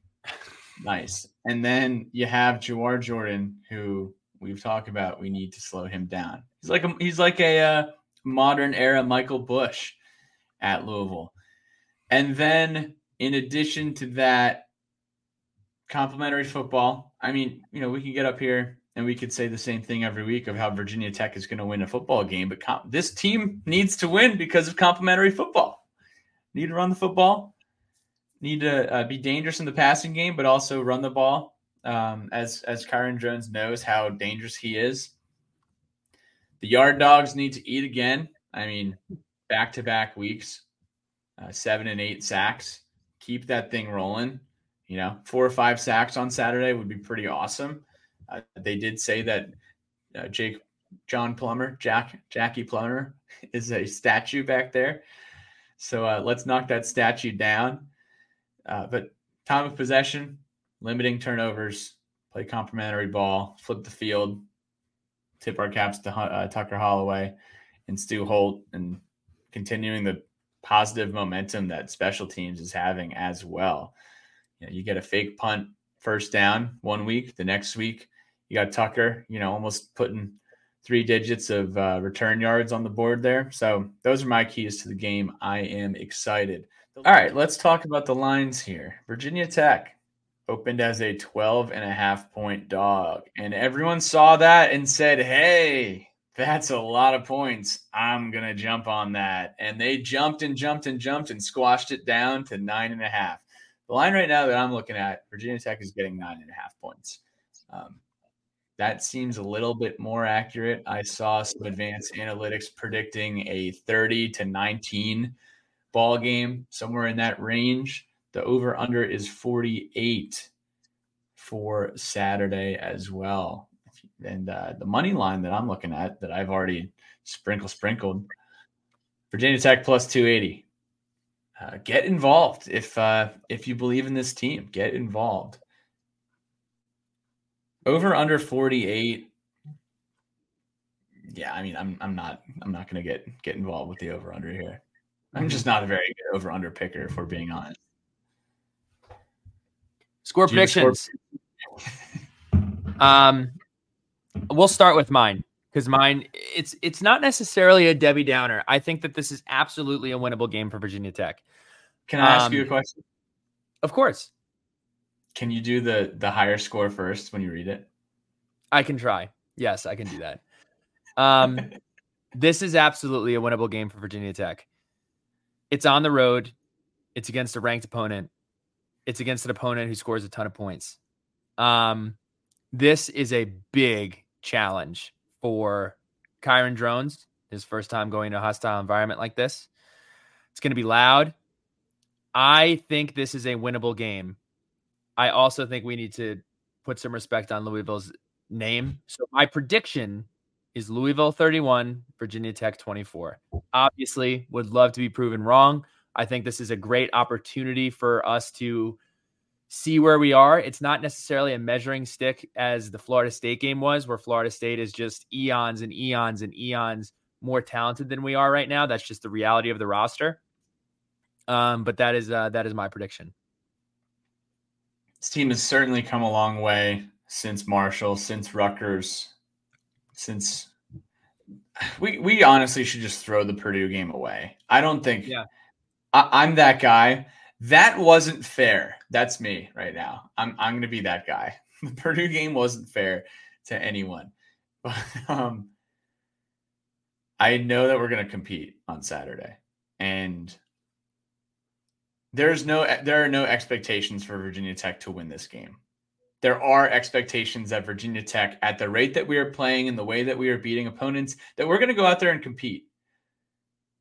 nice. And then you have Jawhar Jordan, who we've talked about. We need to slow him down. He's like a, he's like a uh, modern era Michael Bush at Louisville. And then in addition to that, complimentary football. I mean, you know, we can get up here and we could say the same thing every week of how Virginia Tech is going to win a football game, but comp- this team needs to win because of complementary football. Need to run the football, need to uh, be dangerous in the passing game, but also run the ball. Um, as as Kyron Drones knows how dangerous he is. The yard dogs need to eat again. I mean, back to back weeks, uh, seven and eight sacks. Keep that thing rolling. You know, four or five sacks on Saturday would be pretty awesome. Uh, they did say that uh, Jake John Plummer, Jack Jackie Plummer, is a statue back there. So uh, let's knock that statue down. Uh, but time of possession, limiting turnovers, play complimentary ball, flip the field, tip our caps to uh, Tucker Holloway and Stu Holt and continuing the positive momentum that special teams is having as well. You, know, you get a fake punt first down one week, the next week you got Tucker, you know, almost putting three digits of uh, return yards on the board there. So those are my keys to the game. I am excited. All right, let's talk about the lines here. Virginia Tech opened as a 12 and a half point dog, and everyone saw that and said, Hey, that's a lot of points. I'm going to jump on that. And they jumped and jumped and jumped and squashed it down to nine and a half. The line right now that I'm looking at, Virginia Tech is getting nine and a half points. Um, that seems a little bit more accurate. I saw some advanced analytics predicting a 30 to 19 ball game, somewhere in that range. The over under is 48 for Saturday as well. And uh, the money line that I'm looking at that I've already sprinkle sprinkled Virginia Tech plus 280. Uh, get involved if uh, if you believe in this team. Get involved. Over under 48. Yeah, I mean, I'm I'm not I'm not gonna get get involved with the over under here. I'm just not a very good over under picker, if we're being honest. Score predictions. um, we'll start with mine because mine it's it's not necessarily a Debbie Downer. I think that this is absolutely a winnable game for Virginia Tech. Can I ask um, you a question? Of course. Can you do the the higher score first when you read it? I can try. Yes, I can do that. Um, this is absolutely a winnable game for Virginia Tech. It's on the road. It's against a ranked opponent. It's against an opponent who scores a ton of points. Um, this is a big challenge for Kyron Drones. His first time going to a hostile environment like this. It's going to be loud. I think this is a winnable game. I also think we need to put some respect on Louisville's name. So my prediction is Louisville 31, Virginia Tech 24. Obviously, would love to be proven wrong. I think this is a great opportunity for us to see where we are. It's not necessarily a measuring stick as the Florida State game was, where Florida State is just eons and eons and eons more talented than we are right now. That's just the reality of the roster. Um, but that is uh, that is my prediction. This team has certainly come a long way since Marshall, since Rutgers, since we we honestly should just throw the Purdue game away. I don't think. Yeah. I, I'm that guy. That wasn't fair. That's me right now. I'm I'm gonna be that guy. The Purdue game wasn't fair to anyone. But um I know that we're gonna compete on Saturday. And there's no there are no expectations for Virginia Tech to win this game. There are expectations that Virginia Tech, at the rate that we are playing and the way that we are beating opponents, that we're going to go out there and compete.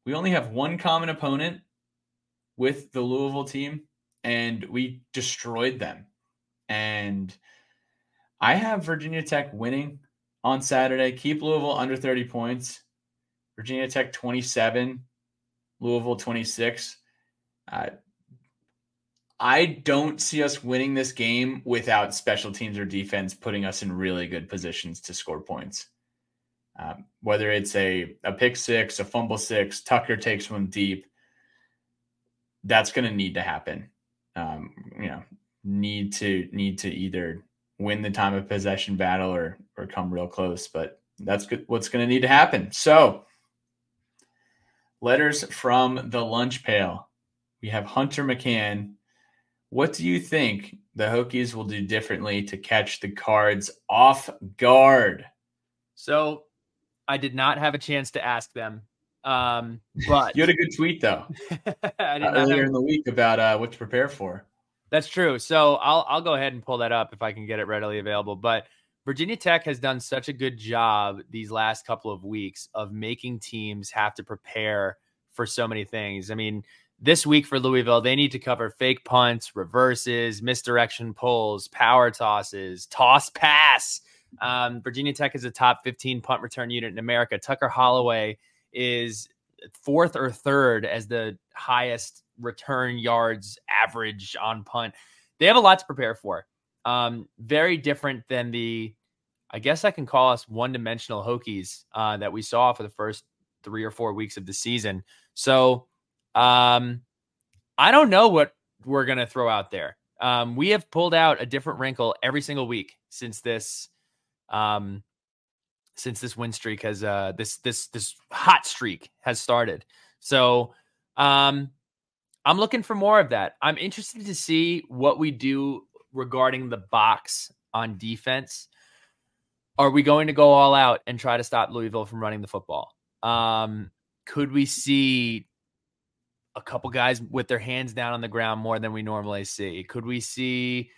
We only have one common opponent with the Louisville team, and we destroyed them. And I have Virginia Tech winning on Saturday. Keep Louisville under 30 points. Virginia Tech 27, Louisville 26. Uh, I don't see us winning this game without special teams or defense putting us in really good positions to score points. Um, whether it's a, a pick six, a fumble six, Tucker takes one deep, that's going to need to happen. Um, you know, need to need to either win the time of possession battle or or come real close. But that's good, what's going to need to happen. So, letters from the lunch pail. We have Hunter McCann. What do you think the Hokies will do differently to catch the cards off guard? So, I did not have a chance to ask them um, but you had a good tweet though uh, earlier have... in the week about uh, what to prepare for. That's true. So I'll I'll go ahead and pull that up if I can get it readily available. But Virginia Tech has done such a good job these last couple of weeks of making teams have to prepare for so many things. I mean, this week for Louisville, they need to cover fake punts, reverses, misdirection pulls, power tosses, toss pass. Um, Virginia Tech is a top 15 punt return unit in America. Tucker Holloway is fourth or third as the highest return yards average on punt. They have a lot to prepare for. Um, very different than the, I guess I can call us one dimensional Hokies uh, that we saw for the first three or four weeks of the season. So, um, I don't know what we're gonna throw out there. Um, we have pulled out a different wrinkle every single week since this, um, since this win streak has uh this this this hot streak has started. So, um, I'm looking for more of that. I'm interested to see what we do regarding the box on defense. Are we going to go all out and try to stop Louisville from running the football? Um, could we see a couple guys with their hands down on the ground more than we normally see? Could we see?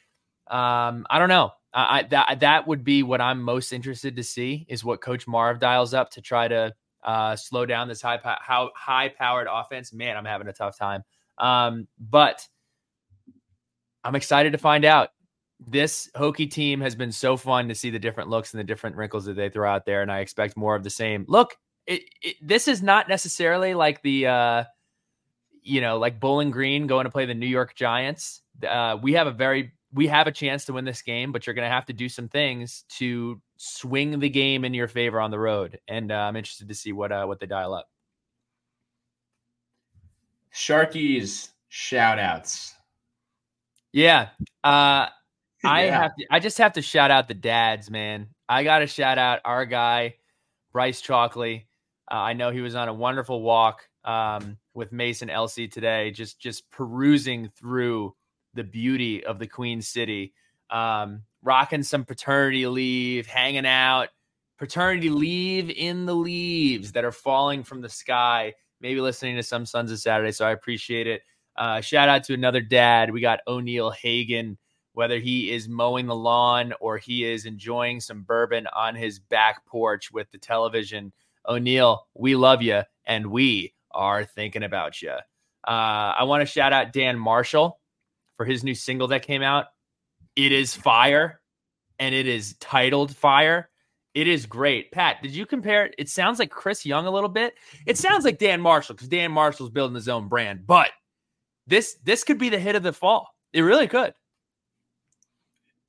Um, I don't know. I, I that that would be what I'm most interested to see is what Coach Marve dials up to try to uh, slow down this high how high powered offense. Man, I'm having a tough time. Um, but I'm excited to find out. This Hokie team has been so fun to see the different looks and the different wrinkles that they throw out there, and I expect more of the same. Look, it, it, this is not necessarily like the uh, you know like Bowling Green going to play the New York Giants. Uh, we have a very we have a chance to win this game, but you're going to have to do some things to swing the game in your favor on the road. And uh, I'm interested to see what uh, what they dial up. Sharkies shout outs. Yeah. Uh, I Yeah. have to, I just have to shout out the dads, man. I got to shout out our guy, Bryce Chalkley. Uh, I know he was on a wonderful walk um, with Mason Elsie today, just just perusing through the beauty of the Queen City, um, rocking some paternity leave, hanging out, paternity leave in the leaves that are falling from the sky. Maybe listening to some Sons of Saturday, so I appreciate it. Uh, shout out to another dad. We got O'Neill Hagan, whether he is mowing the lawn or he is enjoying some bourbon on his back porch with the television. O'Neill, we love you and we are thinking about you. Uh, I want to shout out Dan Marshall for his new single that came out. It is fire and it is titled Fire. It is great. Pat, did you compare it? It sounds like Chris Young a little bit. It sounds like Dan Marshall because Dan Marshall's building his own brand, but this this could be the hit of the fall. It really could.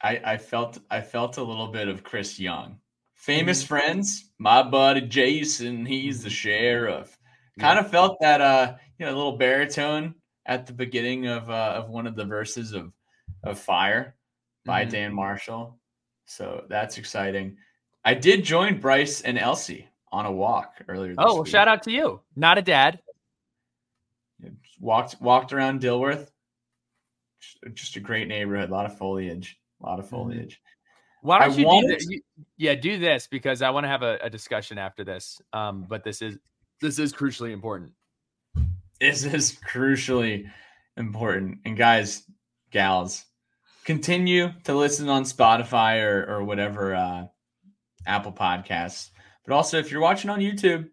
I, I felt I felt a little bit of Chris Young. Famous friends, my buddy Jason, he's the sheriff. Kind of felt that uh you know little baritone at the beginning of uh, of one of the verses of of Fire by Mhm. Dan Marshall. So that's exciting. I did join Bryce and Elsie on a walk earlier. This Oh, well, shout out to you. Not a dad. Walked walked around Dilworth. Just- a great neighborhood. A lot of foliage. A lot of Mm-hmm. foliage. Why I don't you do wanted- this? Yeah, do this because I want to have a, a discussion after this. Um, but this is this is crucially important. This is crucially important. And guys, gals, continue to listen on Spotify or, or whatever uh, Apple Podcasts. But also, if you're watching on YouTube,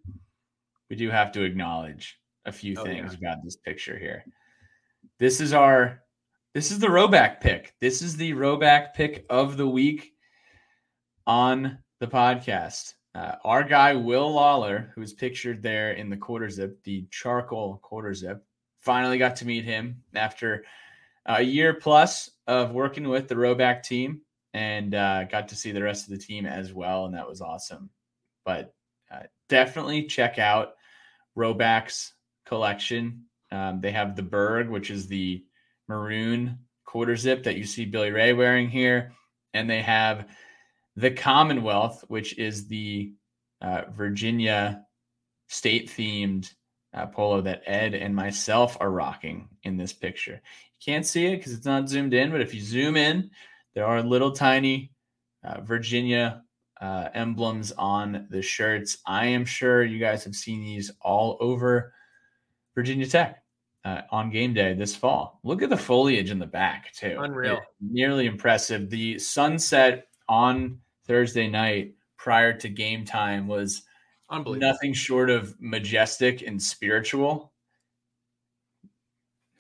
we do have to acknowledge a few Oh, things yeah. about this picture here. This is our this is the Roback pick. This is the Roback pick of the week on the podcast. Uh, our guy Will Lawler, who's pictured there in the quarter zip, the charcoal quarter zip, finally got to meet him after a year plus of working with the Roback team, and uh, got to see the rest of the team as well, and that was awesome. But uh, definitely check out Roback's collection. Um, they have the Berg, which is the maroon quarter zip that you see Billy Ray wearing here, and they have the Commonwealth, which is the uh, Virginia state themed uh, polo that Ed and myself are rocking in this picture. You can't see it because it's not zoomed in, but if you zoom in, there are little tiny uh, Virginia uh, emblems on the shirts. I am sure you guys have seen these all over Virginia Tech uh, on game day this fall. Look at the foliage in the back, too. Unreal. Nearly impressive. The sunset on Thursday night prior to game time was Unbelievable. nothing short of majestic and spiritual.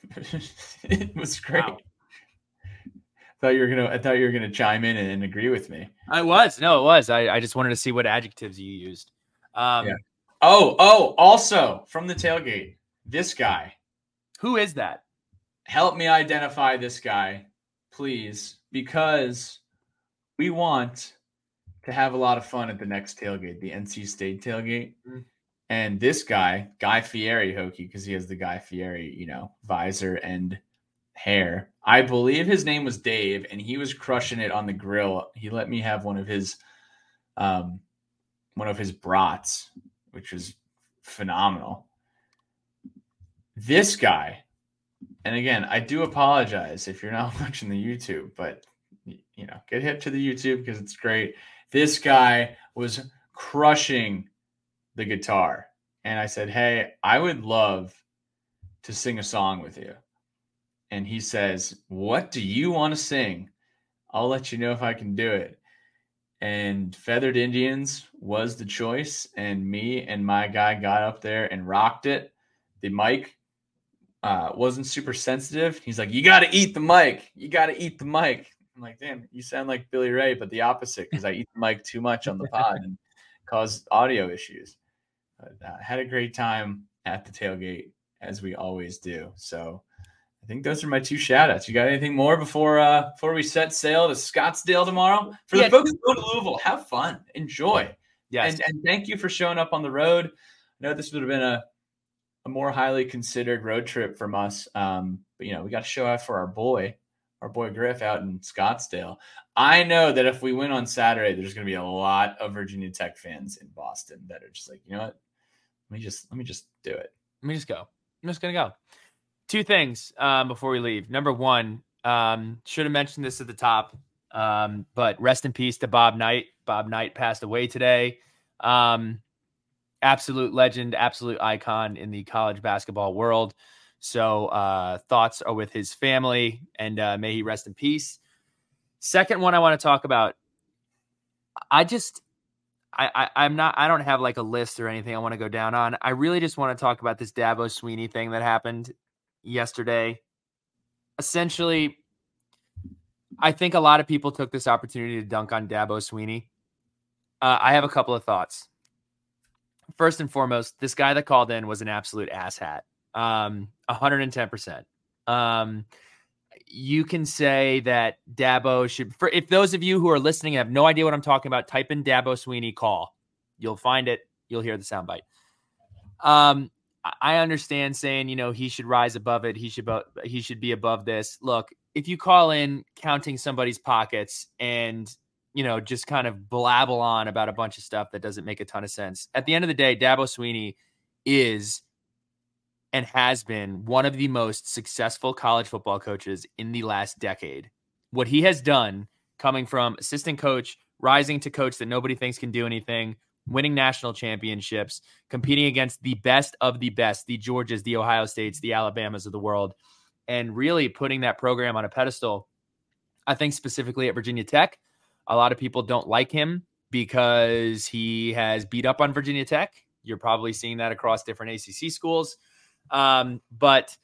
it was great. Wow. Thought you were gonna. I thought you were gonna chime in and, and agree with me. I was. No, it was. I, I just wanted to see what adjectives you used. Um, Yeah. Oh, oh! Also from the tailgate, this guy. Who is that? Help me identify this guy, please, because we want to have a lot of fun at the next tailgate, the NC State tailgate. Mm. And this guy, Guy Fieri Hokie, because he has the Guy Fieri, you know, visor and hair. I believe his name was Dave, and he was crushing it on the grill. He let me have one of his um one of his brats, which was phenomenal. This guy, and again, I do apologize if you're not watching the YouTube, but you know, get hip to the YouTube because it's great. This guy was crushing the guitar. And I said, Hey, I would love to sing a song with you. And he says, What do you want to sing? I'll let you know if I can do it. And Feathered Indians was the choice. And me and my guy got up there and rocked it. The mic uh, wasn't super sensitive. He's like, You got to eat the mic. You got to eat the mic. I'm like, Damn, you sound like Billy Ray, but the opposite because I eat the mic too much on the pod and cause audio issues. But uh, had a great time at the tailgate as we always do. So I think those are my two shout outs. You got anything more before uh before we set sail to Scottsdale tomorrow? For Yeah. the folks who go to Louisville, have fun, enjoy. Yes. And, and thank you for showing up on the road. I know this would have been a, a more highly considered road trip from us. Um, but you know, we got to show out for our boy, our boy Griff out in Scottsdale. I know that if we win on Saturday, there's going to be a lot of Virginia Tech fans in Boston that are just like, you know what? Let me just let me just do it. Let me just go. I'm just gonna go. Two things um, before we leave. Number one, um, should have mentioned this at the top, um, but rest in peace to Bob Knight. Bob Knight passed away today. Um, absolute legend, absolute icon in the college basketball world. So uh, thoughts are with his family, and uh, may he rest in peace. Second one I want to talk about. I just I, I I'm not I don't have like a list or anything I want to go down on. I really just want to talk about this Dabo Swinney thing that happened yesterday. Essentially, I think a lot of people took this opportunity to dunk on Dabo Swinney. Uh, I have a couple of thoughts. First and foremost, this guy that called in was an absolute asshat. Um, 110%. Um, you can say that Dabo should for if those of you who are listening have no idea what I'm talking about, type in Dabo Swinney call. You'll find it. You'll hear the soundbite. Um, I- understand saying you know he should rise above it. He should he should be above this. Look, if you call in counting somebody's pockets and you know just kind of blabble on about a bunch of stuff that doesn't make a ton of sense. At the end of the day, Dabo Swinney is and has been one of the most successful college football coaches in the last decade. What he has done, coming from assistant coach, rising to coach that nobody thinks can do anything, winning national championships, competing against the best of the best, the Georgias, the Ohio States, the Alabamas of the world, and really putting that program on a pedestal. I think specifically at Virginia Tech, a lot of people don't like him because he has beat up on Virginia Tech. You're probably seeing that across different ACC schools. Um, but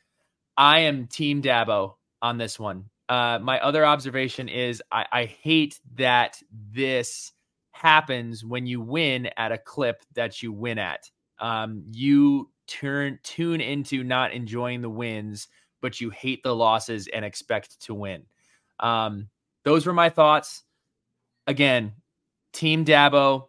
I am Team Dabo on this one. Uh, my other observation is I, I hate that this happens when you win at a clip that you win at. Um, you turn tune into not enjoying the wins, but you hate the losses and expect to win. Um, those were my thoughts. Again, Team Dabo.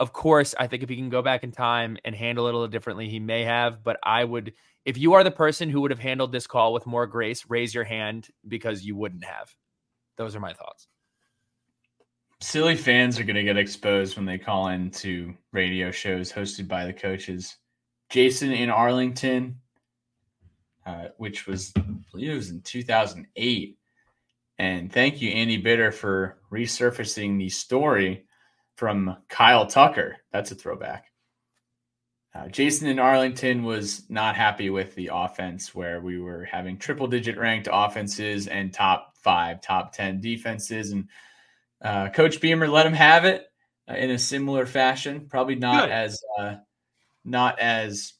Of course, I think if he can go back in time and handle it a little differently, he may have. But I would, if you are the person who would have handled this call with more grace, raise your hand because you wouldn't have. Those are my thoughts. Silly fans are going to get exposed when they call into radio shows hosted by the coaches. Jason in Arlington, uh, which was, I believe it was in 2008. And thank you, Andy Bitter, for resurfacing the story from Kyle Tucker. That's a throwback. Uh, Jason in Arlington was not happy with the offense where we were having triple digit ranked offenses and top five, top 10 defenses. And uh, Coach Beamer let him have it uh, in a similar fashion, probably not Good. as uh, not as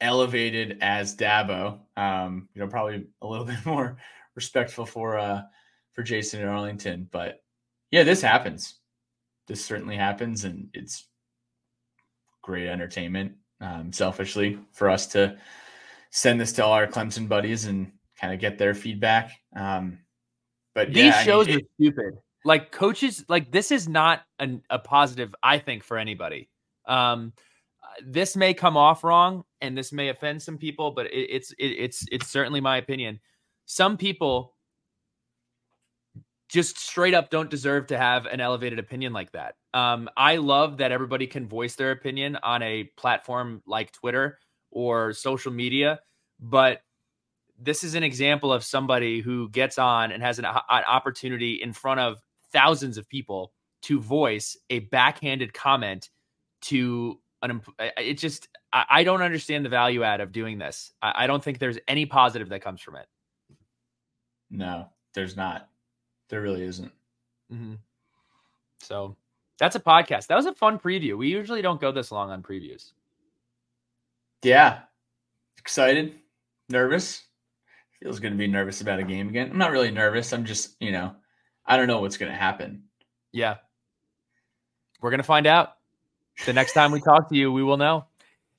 elevated as Dabo. Um, you know, probably a little bit more respectful for uh, for Jason in Arlington. But yeah, this happens. This certainly happens, and it's great entertainment. Um, selfishly, for us to send this to all our Clemson buddies and kind of get their feedback. Um, but These yeah, I mean, shows it- are stupid. Like coaches, like this is not an, a positive, I think, for anybody. Um, this may come off wrong and this may offend some people, but it, it's it, it's it's certainly my opinion. Some people just straight up don't deserve to have an elevated opinion like that. Um, I love that everybody can voice their opinion on a platform like Twitter or social media, but this is an example of somebody who gets on and has an, an opportunity in front of thousands of people to voice a backhanded comment to an it just I, don't understand the value add of doing this. I, I don't think there's any positive that comes from it. No, there's not. There really isn't. Mm-hmm. So that's a podcast. That was a fun preview. We usually don't go this long on previews. Yeah. Excited, nervous. Feels going to be nervous about a game again. I'm not really nervous. I'm just, you know, I don't know what's going to happen. Yeah. We're going to find out. The next time we talk to you, we will know.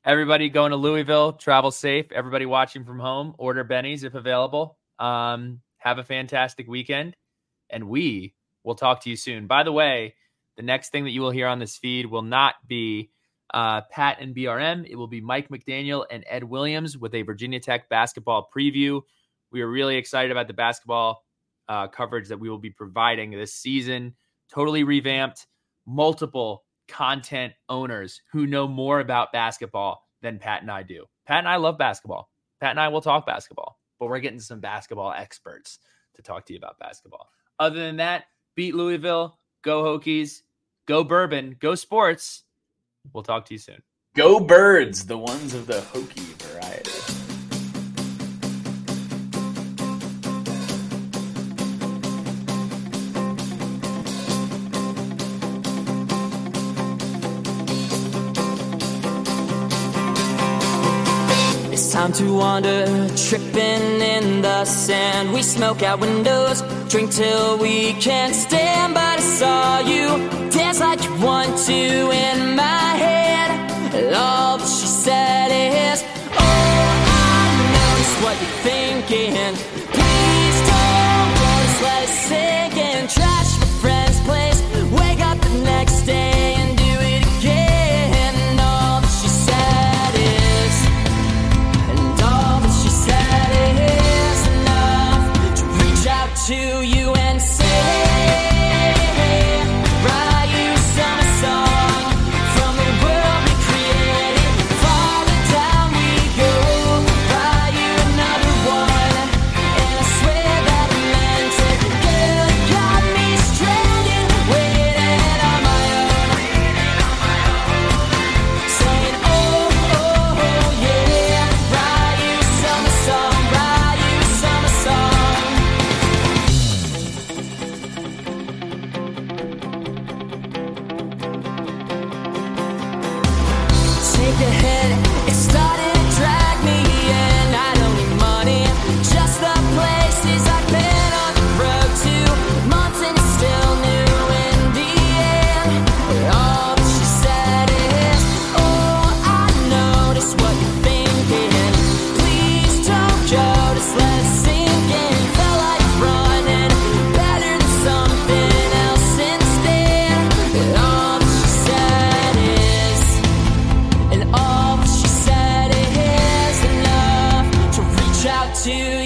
Everybody going to Louisville, travel safe. Everybody watching from home, order bennies if available. Um, have a fantastic weekend, and we will talk to you soon. By the way, the next thing that you will hear on this feed will not be uh, Pat and BRM. It will be Mike McDaniel and Ed Williams with a Virginia Tech basketball preview. We are really excited about the basketball uh, coverage that we will be providing this season. Totally revamped, multiple content owners who know more about basketball than Pat and I do. Pat and I love basketball. Pat and I will talk basketball, but we're getting some basketball experts to talk to you about basketball. Other than that, beat Louisville, go Hokies, go Bourbon, go sports. We'll talk to you soon. Go birds, the ones of the Hokie variety. Time to wander, tripping in the sand. We smoke out windows, drink till we can't stand. But I saw you dance like you want to in my head. All that she said is, Oh, I know just what you're thinking. Please don't let it sink in. Trash you.